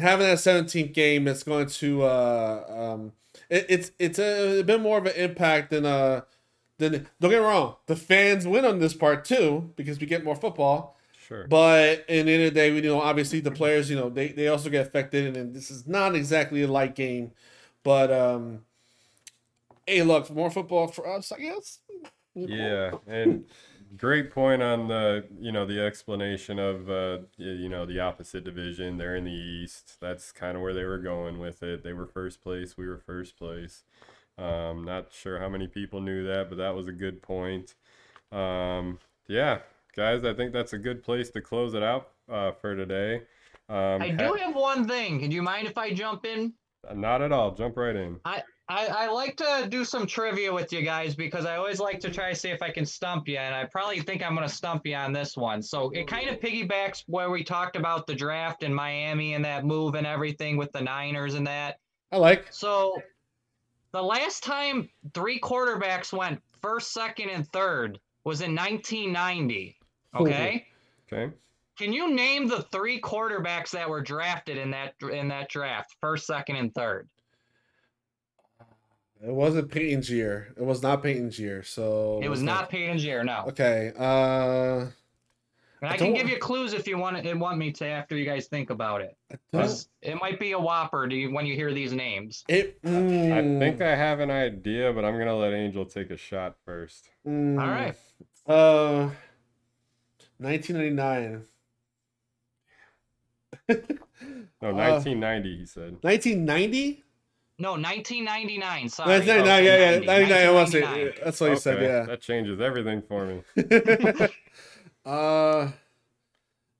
having that 17th game is going to uh, um, it, it's it's a, a bit more of an impact than uh than don't get me wrong. The fans win on this part too because we get more football. Sure. But in the end of the day, we you know obviously the players, you know, they, they also get affected, and this is not exactly a light game. But um, hey, look, more football for us, I guess. Yeah, and great point on the you know the explanation of uh you know the opposite division. They're in the East. That's kind of where they were going with it. They were first place. We were first place. Um, not sure how many people knew that, but that was a good point. Um, yeah, guys, I think that's a good place to close it out uh, for today. Um, I do have one thing. Do you mind if I jump in? not at all. Jump right in. I, I like to do some trivia with you guys because I always like to try to see if I can stump you, and I probably think I'm going to stump you on this one. So it kind of piggybacks where we talked about the draft in Miami and that move and everything with the Niners and that. I like. So the last time three quarterbacks went first, second, and third was in 1990. Okay. Okay. Can you name the three quarterbacks that were drafted in that in that draft, first, second, and third? It wasn't Peyton's year. It was not Peyton's year. So It was it's not Peyton's year, no. Okay. Uh, And I I can give you clues if you want and want me to after you guys think about it. I don't- 'Cause It might be a whopper to you when you hear these names. it. I mm, think I have an idea, but I'm gonna let Angel take a shot first. mm, All right. Uh, 1999. No, Uh, 1990. He said. 1990? No, 1999. Sorry. 1999, yeah, yeah. 90, 99, I want to say. That's what you said, yeah. That changes everything for me. uh,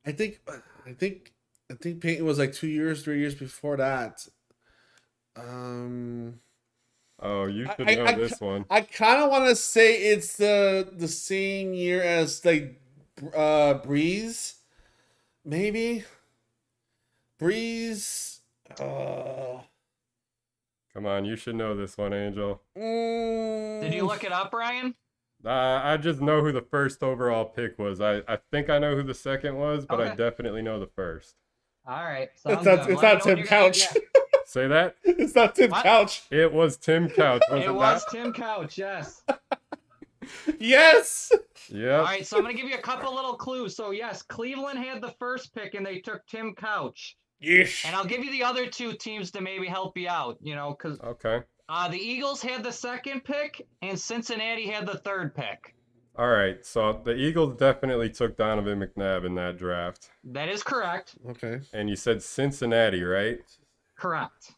I think, I think, I think Peyton was like two years, three years before that. Um, Oh, you I- should I- know I this one. I kind of want to say it's the the same year as like uh Brees, maybe. Brees. Uh, Come on, you should know this one, Angel. mm, Did you look it up, Ryan? Uh, I just know who the first overall pick was. I, I think I know who the second was, but I definitely know the first. All right. It's not. good. It's Let not Tim you're gonna- Couch. Say that? it's not Tim What? Couch. It was Tim Couch. Was it, It was not? Tim Couch, yes. Yes. Yep. All right, so I'm going to give you a couple little clues. So, yes, Cleveland had the first pick and they took Tim Couch. Yes. And I'll give you the other two teams to maybe help you out, you know, because Okay. uh, the Eagles had the second pick and Cincinnati had the third pick. All right. So the Eagles definitely took Donovan McNabb in that draft. That is correct. Okay. And you said Cincinnati, right? Correct.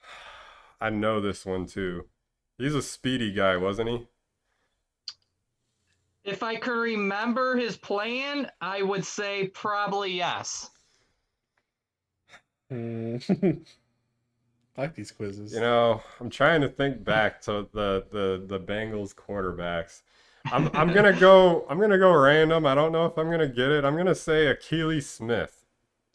I know this one too. He's a speedy guy, wasn't he? If I could remember his plan, I would say probably yes. Hmm. I like these quizzes. You know, I'm trying to think back to the the the Bengals quarterbacks. I'm I'm gonna go I'm gonna go random. I don't know if I'm gonna get it. I'm gonna say Akili Smith.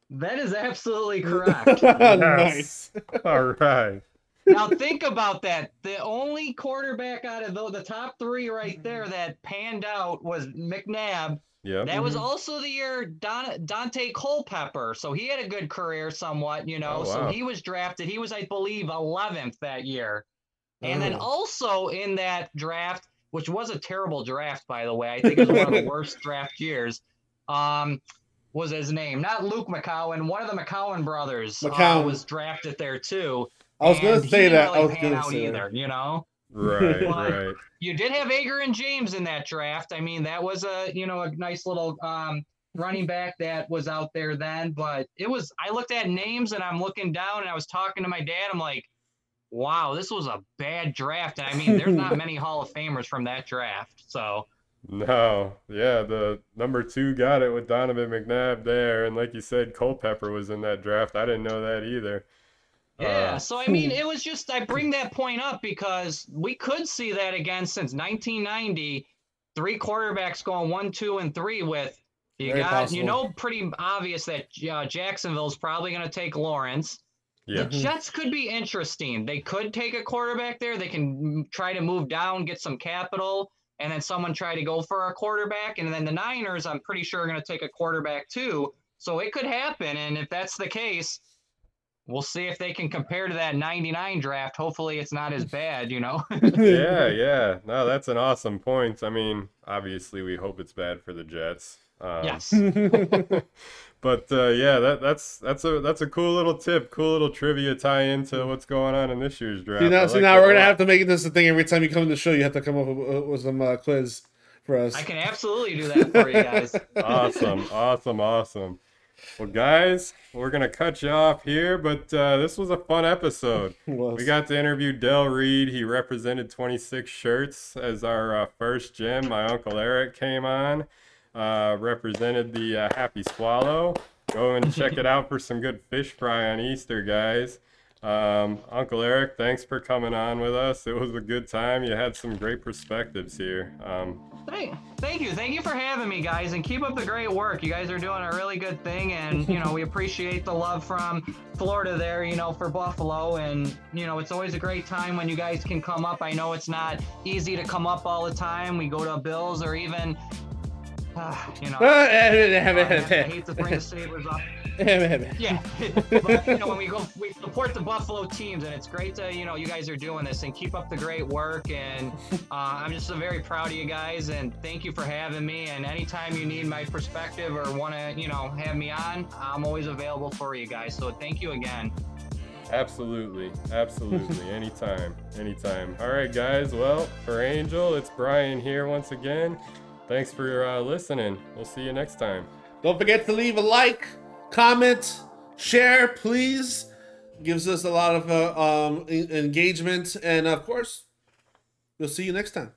That is absolutely correct. nice. All right. Now think about that. The only quarterback out of the, the top three right there that panned out was McNabb. Yep. That was Mhm. also the year Don, Daunte Culpepper. So he had a good career somewhat, you know. Oh, So he was drafted. He was, I believe, 11th that year. And then Oh. also in that draft, which was a terrible draft, by the way, I think it was one of the worst draft years. Um, was his name not Luke McCown? One of the McCown brothers uh, McCown. was drafted there too. I was gonna say didn't that. I was gonna say either. that. You know, Right, right. you did have Edgerrin James in that draft. I mean, that was a you know a nice little um, running back that was out there then. But it was I looked at names and I'm looking down and I was talking to my dad. I'm like, wow, this was a bad draft. And I mean, there's not many Hall of Famers from that draft. So No, yeah, the number two got it with Donovan McNabb there, and like you said, Culpepper was in that draft. I didn't know that either. Yeah, Uh, so I mean, it was just I bring that point up because we could see that again since 1990, three quarterbacks going one, two, and three with. You Very got, you know, pretty obvious that uh, Jacksonville's probably going to take Lawrence. yeah, The Jets could be interesting. They could take a quarterback there. They can try to move down, get some capital, and then someone try to go for a quarterback. And then the Niners, I'm pretty sure, are going to take a quarterback too. So it could happen. And if that's the case, we'll see if they can compare to that 99 draft. Hopefully, it's not as bad, you know? yeah, yeah. No, that's an awesome point. I mean, obviously, we hope it's bad for the Jets. Um, yes. But uh, yeah, that that's that's a that's a cool little tip, cool little trivia tie into what's going on in this year's draft. See now, I see like now we're a gonna lot. have to make this a thing every time you come to the show. You have to come up with, with some uh, quiz for us. I can absolutely do that for you guys. awesome, awesome, awesome. Well, guys, we're gonna cut you off here, but uh, this was a fun episode. We got to interview Del Reid. He represented 26 shirts as our uh, first gym. My uncle Eric came on, uh, represented the uh, Happy Swallow. Go and check it out for some good fish fry on Easter, guys. Um, Uncle Eric, thanks for coming on with us. It was a good time. You had some great perspectives here. Um, Thank, thank you, thank you for having me, guys, and keep up the great work. You guys are doing a really good thing, and you know we appreciate the love from Florida there, you know, for Buffalo, and you know it's always a great time when you guys can come up. I know it's not easy to come up all the time. We go to Bills or even, uh, you know, I hate to bring the Sabres up. Yeah, but you know when we go, we support the Buffalo teams, and it's great to you know you guys are doing this and keep up the great work. And uh, I'm just very proud of you guys, and thank you for having me. And anytime you need my perspective or want to you know have me on, I'm always available for you guys. So thank you again. Absolutely. Absolutely. anytime. Anytime. All right, guys. Well, for Angel, it's Brian here once again. Thanks for uh, listening. We'll see you next time. Don't forget to leave a like, comment, share, please. Gives us a lot of uh, um, engagement, and of course, we'll see you next time.